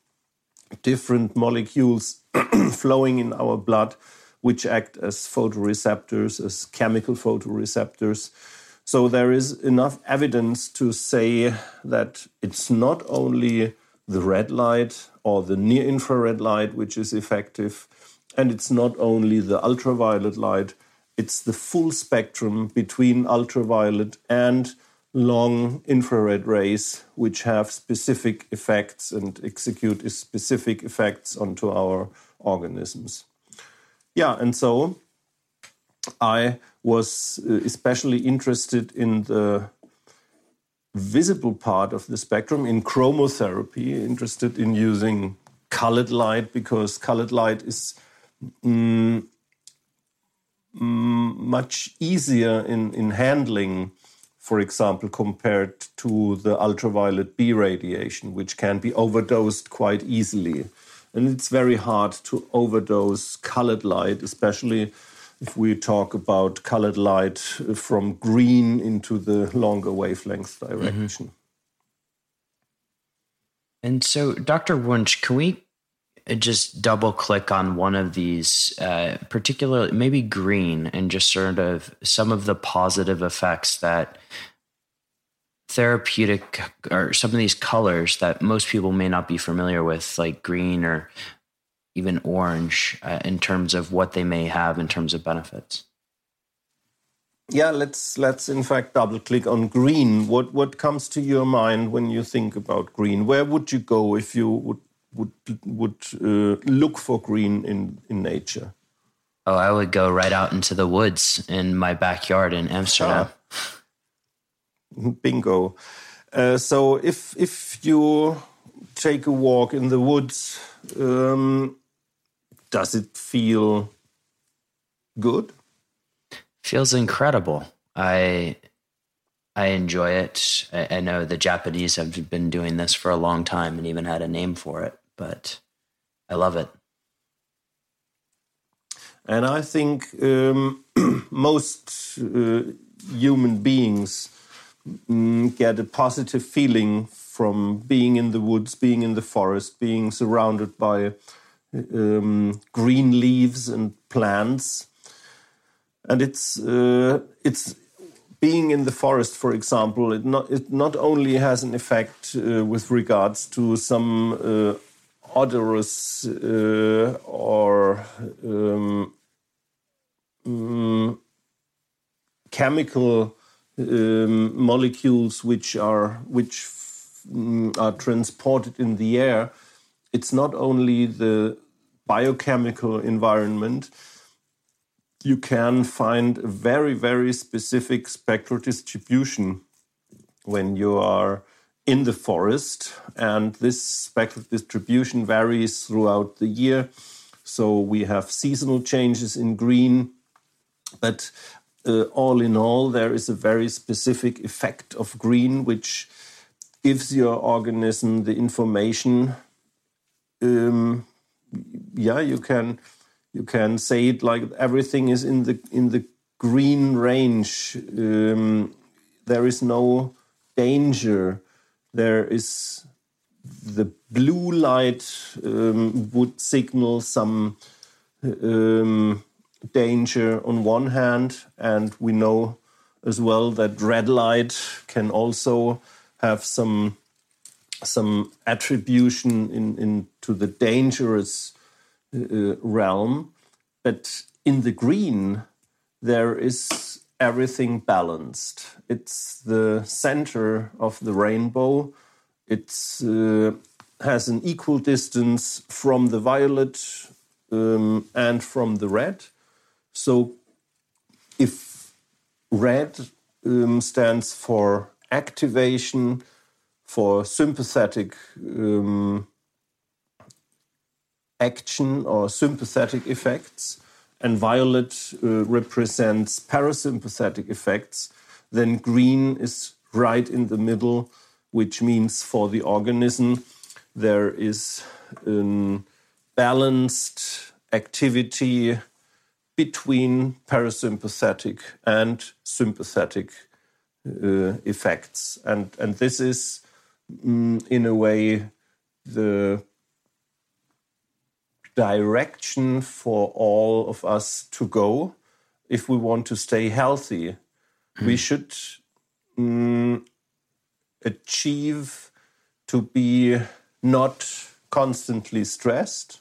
different molecules flowing in our blood, which act as photoreceptors, as chemical photoreceptors. So there is enough evidence to say that it's not only the red light or the near infrared light which is effective, and it's not only the ultraviolet light, it's the full spectrum between ultraviolet and long infrared rays which have specific effects and execute specific effects onto our organisms. Yeah, and so I was uh, especially interested in the visible part of the spectrum, in chromotherapy, interested in using colored light because colored light is mm, mm, much easier in, in handling, for example, compared to the ultraviolet B radiation, which can be overdosed quite easily. And it's very hard to overdose colored light, especially if we talk about colored light from green into the longer wavelength direction. Mm-hmm. And so, Dr. Wunsch, can we just double click on one of these, uh, particularly maybe green, and just sort of some of the positive effects that therapeutic or some of these colors that most people may not be familiar with, like green or even orange, uh, in terms of what they may have in terms of benefits? Yeah, let's let's in fact double click on green. What what comes to your mind when you think about green? Where would you go if you would would would uh, look for green in in nature? Oh, I would go right out into the woods in my backyard in Amsterdam. Ah. Bingo. Uh, so if if you take a walk in the woods, um, does it feel good? Feels incredible. I I enjoy it. I, I, know the Japanese have been doing this for a long time and even had a name for it, but I love it. And I think um, most uh, human beings mm, get a positive feeling from being in the woods, being in the forest, being surrounded by um, green leaves and plants. And it's uh, it's being in the forest, for example. It not it not only has an effect uh, with regards to some uh, odorous uh, or um, um, chemical um, molecules which are which mm, are transported in the air it's not only the biochemical environment, you can find a very, very specific spectral distribution when you are in the forest. And this spectral distribution varies throughout the year. So we have seasonal changes in green, but uh, all in all, there is a very specific effect of green which gives your organism the information um, yeah, you can you can say it like everything is in the in the green range. Um, there is no danger. There is the blue light um, would signal some um, danger on one hand, and we know as well that red light can also have some some attribution in, into the dangerous uh, realm. But in the green, there is everything balanced. It's the center of the rainbow. It uh, has an equal distance from the violet um, and from the red. So if red um, stands for activation, for sympathetic um, action or sympathetic effects, and violet uh, represents parasympathetic effects, then green is right in the middle, which means for the organism there is a balanced activity between parasympathetic and sympathetic uh, effects. And, and this is Mm, in a way, the direction for all of us to go if we want to stay healthy. We should mm, achieve to be not constantly stressed,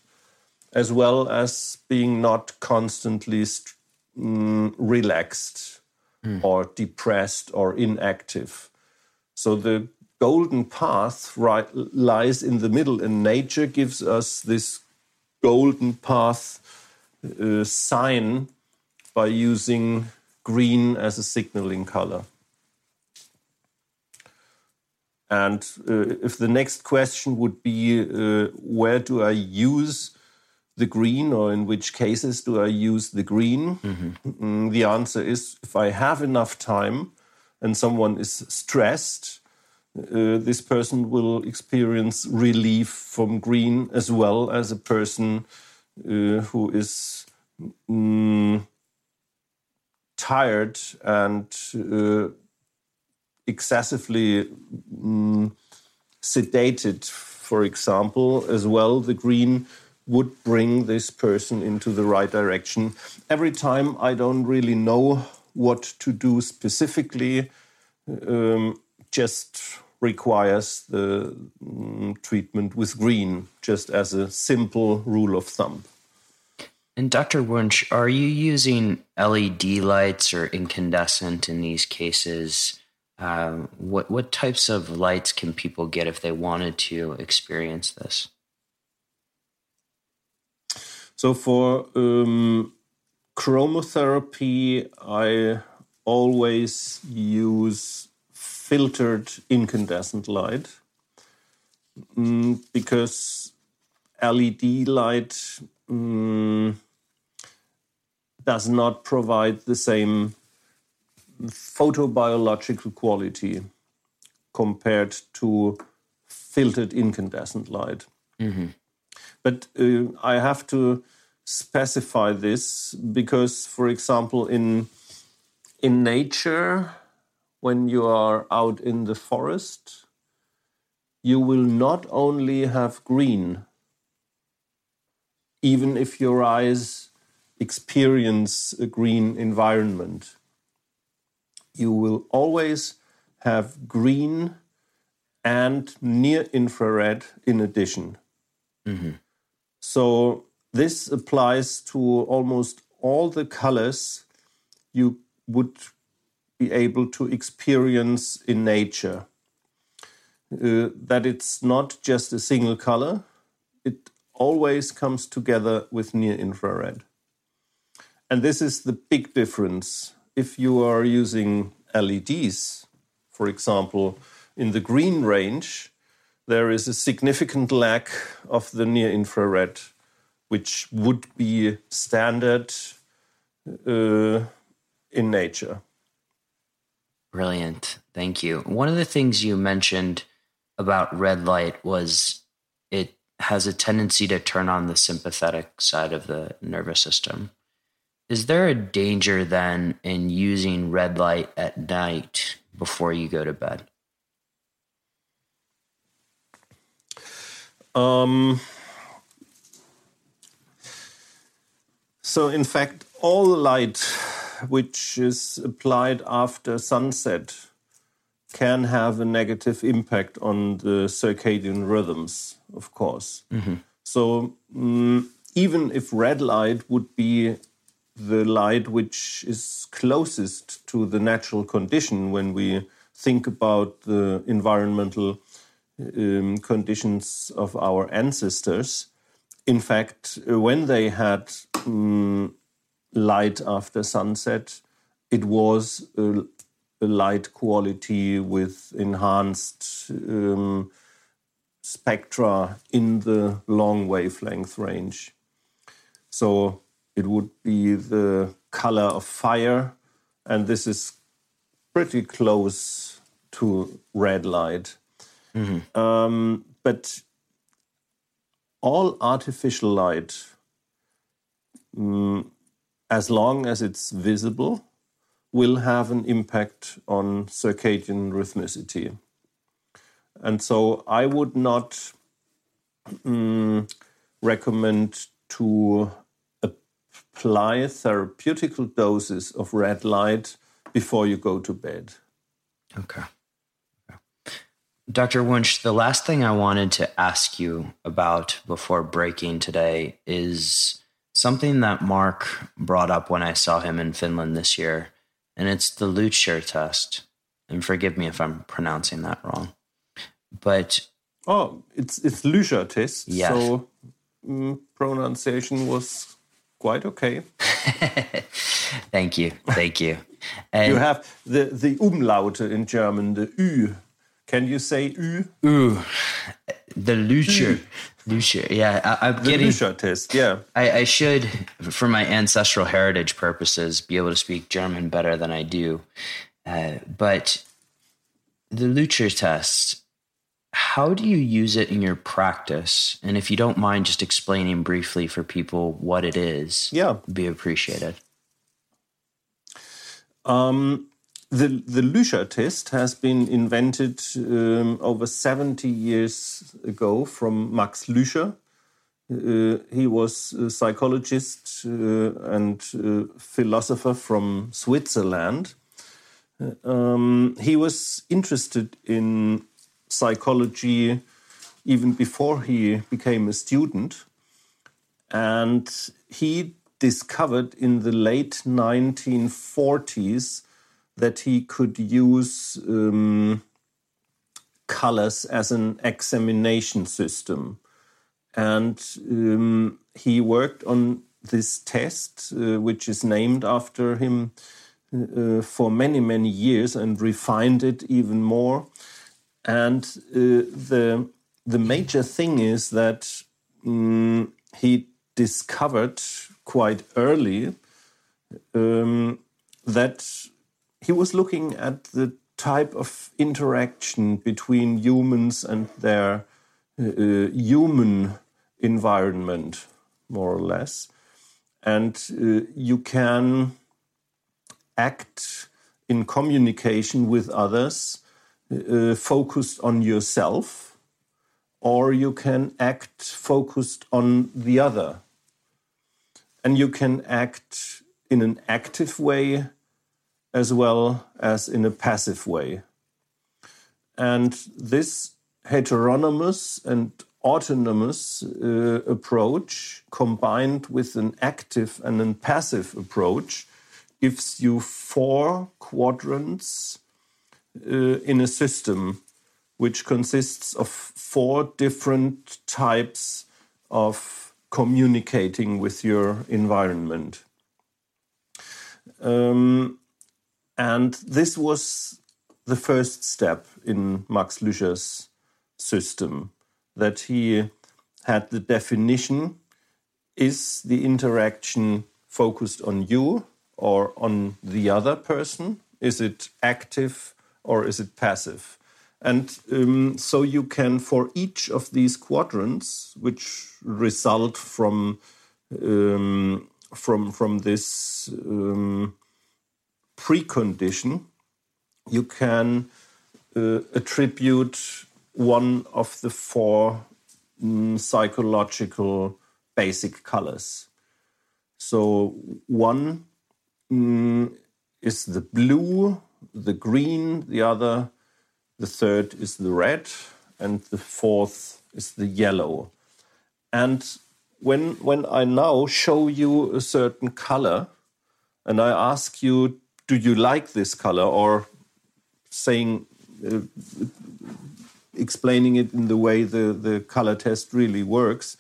as well as being not constantly mm, relaxed mm. or depressed or inactive. So the golden path right, lies in the middle, and nature gives us this golden path uh, sign by using green as a signaling color. And uh, if the next question would be, uh, where do I use the green, or in which cases do I use the green? Mm-hmm. Mm, the answer is if I have enough time and someone is stressed, uh, this person will experience relief from green as well as a person uh, who is mm, tired and uh, excessively mm, sedated, for example, as well. The green would bring this person into the right direction. Every time I don't really know what to do specifically, um, just requires the mm, treatment with green, just as a simple rule of thumb. And Dr. Wunsch, are you using LED lights or incandescent in these cases? Uh, what what types of lights can people get if they wanted to experience this? So for um, chromotherapy, I always use filtered incandescent light mm, because LED light mm, does not provide the same photobiological quality compared to filtered incandescent light. Mm-hmm. But uh, I have to specify this because, for example, in in nature, when you are out in the forest, you will not only have green, even if your eyes experience a green environment, you will always have green and near infrared in addition. Mm-hmm. So, this applies to almost all the colors you would be able to experience in nature. Uh, that it's not just a single color, it always comes together with near infrared. And this is the big difference. If you are using LEDs, for example, in the green range, there is a significant lack of the near infrared, which would be standard uh, in nature. Brilliant. Thank you. One of the things you mentioned about red light was it has a tendency to turn on the sympathetic side of the nervous system. Is there a danger then in using red light at night before you go to bed? Um, so, in fact, all light which is applied after sunset can have a negative impact on the circadian rhythms, of course. Mm-hmm. So, um, even if red light would be the light which is closest to the natural condition when we think about the environmental um, conditions of our ancestors, in fact, when they had um, light after sunset. It was a, a light quality with enhanced um, spectra in the long wavelength range. So it would be the color of fire, and this is pretty close to red light. Mm-hmm. Um, but all artificial light um, as long as it's visible, will have an impact on circadian rhythmicity. And so I would not um, recommend to apply therapeutical doses of red light before you go to bed. Okay. okay. Dr. Wunsch, the last thing I wanted to ask you about before breaking today is something that Mark brought up when I saw him in Finland this year, and it's the Lüscher test. And forgive me if I'm pronouncing that wrong. But oh, it's it's Lüscher test. Yes. So mm, pronunciation was quite okay. Thank you. Thank you. And you have the, the umlaute in German, the Ü. Can you say Ü? Ü. The Lüscher. Lucia, yeah, I, am the getting Lucia test. Yeah, I, I, should, for my ancestral heritage purposes, be able to speak German better than I do. Uh, but the Lüscher test, how do you use it in your practice? And if you don't mind, just explaining briefly for people what it is, yeah, be appreciated. Um, the the Lüscher test has been invented um, over 70 years ago from Max Lüscher. Uh, he was a psychologist uh, and uh, philosopher from Switzerland. Um, he was interested in psychology even before he became a student. And he discovered in the late 1940s that he could use um, colors as an examination system. And um, he worked on this test, uh, which is named after him, uh, for many, many years and refined it even more. And uh, the, the major thing is that um, he discovered quite early um, that he was looking at the type of interaction between humans and their uh, human environment, more or less. And uh, you can act in communication with others uh, focused on yourself, or you can act focused on the other. And you can act in an active way as well as in a passive way. And this heteronomous and autonomous uh, approach combined with an active and a passive approach gives you four quadrants uh, in a system which consists of four different types of communicating with your environment. Um, and this was the first step in Max Lüscher's system that he had the definition is the interaction focused on you or on the other person? Is it active or is it passive? And um, so you can, for each of these quadrants, which result from um, from from this um, precondition, you can uh, attribute one of the four mm, psychological basic colors. So one mm, is the blue, the green, the other, the third is the red, and the fourth is the yellow. And when when I now show you a certain color, and I ask you do you like this color? Or saying uh, explaining it in the way the, the color test really works.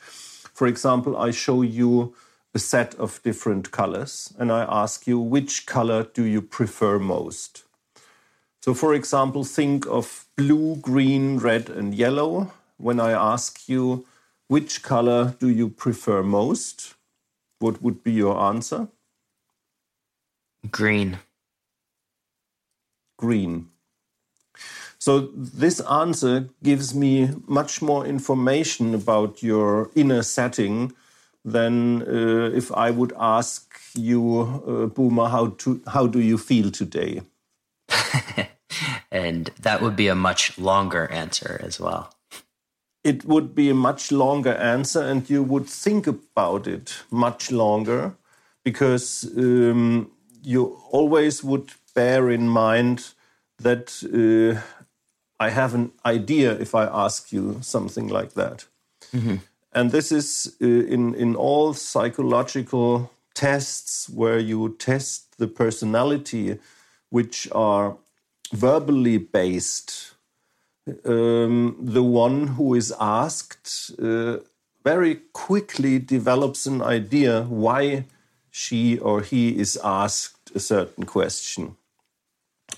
For example i show you a set of different colors and i ask you which color do you prefer most. So for example think of blue green red and yellow. When i ask you which color do you prefer most what would be your answer? Green green. So this answer gives me much more information about your inner setting than uh, if I would ask you, uh, Boomer, how to how do you feel today? and that would be a much longer answer as well. It would be a much longer answer, and you would think about it much longer because um, you always would bear in mind that uh, I have an idea if I ask you something like that. Mm-hmm. And this is uh, in, in all psychological tests where you test the personality, which are verbally based. Um, the one who is asked uh, very quickly develops an idea why she or he is asked a certain question.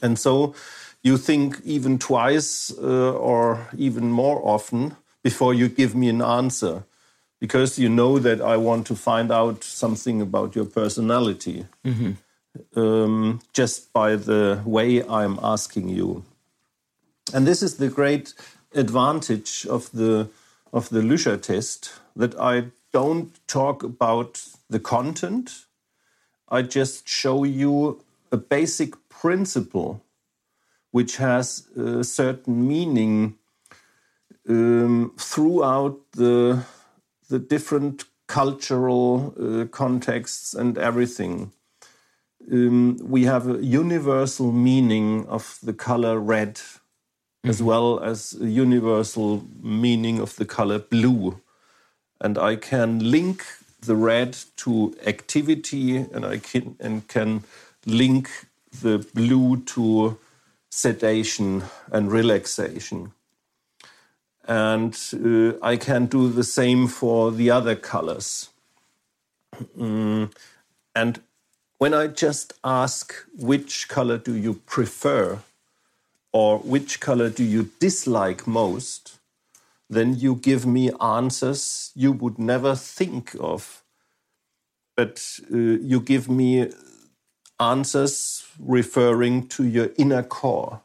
And so you think even twice uh, or even more often before you give me an answer because you know that I want to find out something about your personality mm-hmm. um, just by the way I'm asking you. And this is the great advantage of the of the Lüscher test that I don't talk about the content. I just show you a basic principle which has a certain meaning um, throughout the the different cultural uh, contexts and everything. Um, we have a universal meaning of the color red, mm -hmm. as mm-hmm. well as a universal meaning of the color blue. And I can link the red to activity, and I can and can link the blue to sedation and relaxation. And uh, I can do the same for the other colors. Mm, and when I just ask which color do you prefer or which color do you dislike most, then you give me answers you would never think of. But uh, you give me answers referring to your inner core.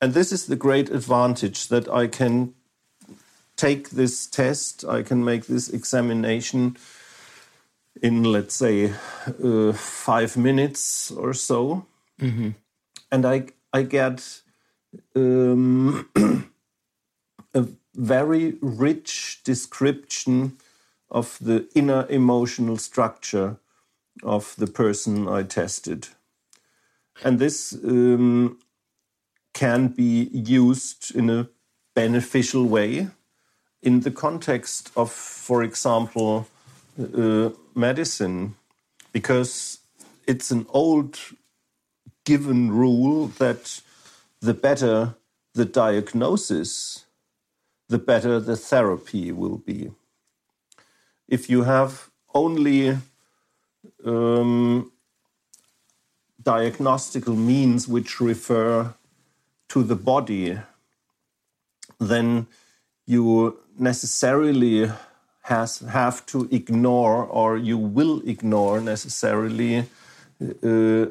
And this is the great advantage that I can take this test, I can make this examination in, let's say, uh, five minutes or so. Mm-hmm. And I, I get um, a very rich description of the inner emotional structure of the person I tested. And this um, can be used in a beneficial way in the context of, for example, uh, medicine, because it's an old given rule that the better the diagnosis, the better the therapy will be. If you have only um, diagnostical means which refer to the body, then you necessarily has, have to ignore, or you will ignore necessarily, uh,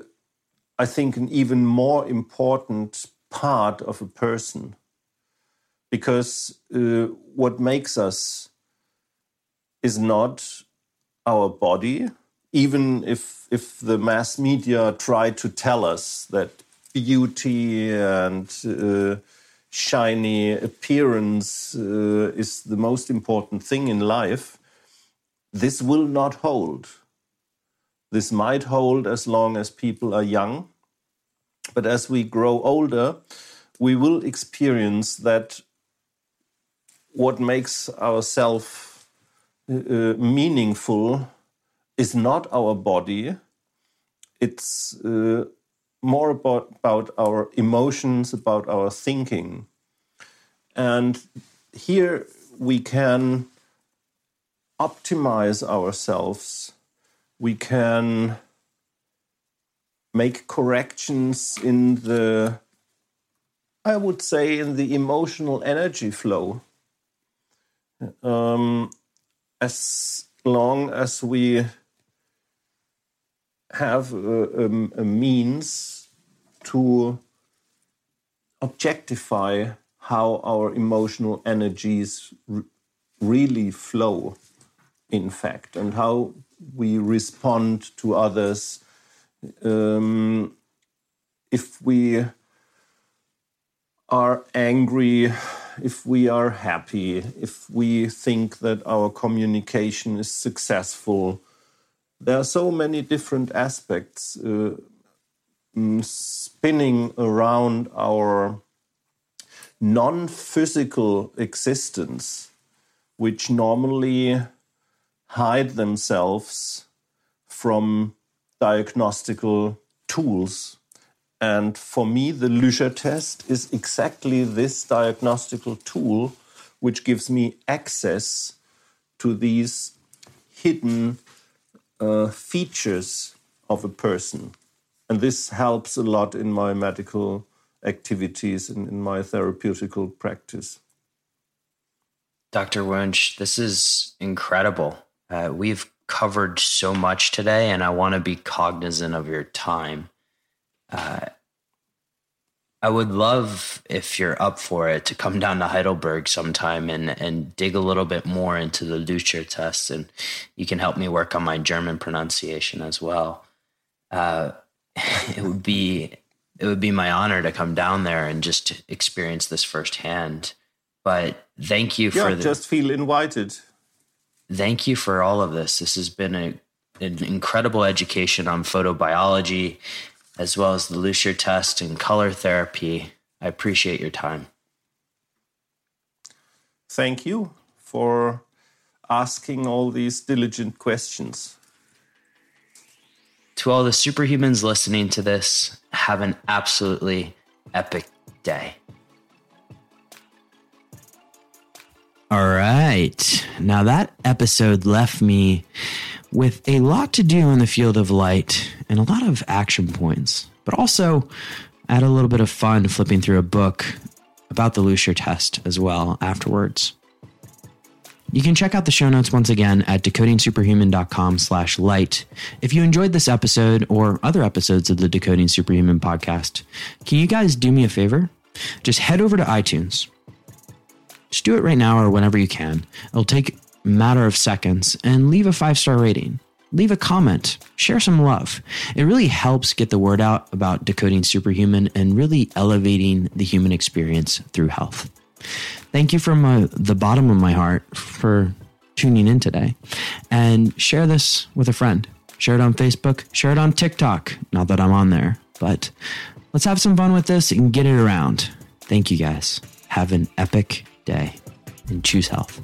I think, an even more important part of a person. Because uh, what makes us is not our body, even if if the mass media try to tell us that beauty and uh, shiny appearance uh, is the most important thing in life, this will not hold. This might hold as long as people are young, but as we grow older, we will experience that what makes ourselves uh, meaningful is not our body. It's uh, more about, about our emotions, about our thinking. And here we can optimize ourselves. We can make corrections in the, I would say, in the emotional energy flow. Um, as long as we have a, a, means to objectify how our emotional energies really flow, in fact, and how we respond to others. Um, if we are angry, if we are happy, if we think that our communication is successful, there are so many different aspects uh, spinning around our non physical existence, which normally hide themselves from diagnostical tools. And for me, the Lüscher test is exactly this diagnostical tool which gives me access to these hidden uh, features of a person. And this helps a lot in my medical activities and in my therapeutical practice. Dr. Wunsch, this is incredible. Uh, we've covered so much today, and I want to be cognizant of your time. Uh, I would love if you're up for it to come down to Heidelberg sometime and and dig a little bit more into the Lüscher test, and you can help me work on my German pronunciation as well. Uh, it would be it would be my honor to come down there and just experience this firsthand. But thank you yeah, for the, just feel invited. Thank you for all of this. This has been a, an incredible education on photobiology as well as the Lüscher test and color therapy. I appreciate your time. Thank you for asking all these diligent questions. To all the superhumans listening to this, have an absolutely epic day. All right. Now, that episode left me with a lot to do in the field of light and a lot of action points, but also I had a little bit of fun flipping through a book about the Lüscher test as well afterwards. You can check out the show notes once again at decodingsuperhuman.com slash light. If you enjoyed this episode or other episodes of the Decoding Superhuman podcast, can you guys do me a favor? Just head over to iTunes. Just do it right now or whenever you can. It'll take a matter of seconds and leave a five star rating. Leave a comment, share some love. It really helps get the word out about decoding superhuman and really elevating the human experience through health. Thank you from uh, the bottom of my heart for tuning in today. And share this with a friend. Share it on Facebook, share it on TikTok. Not that I'm on there, but let's have some fun with this and get it around. Thank you guys. Have an epic day and choose health.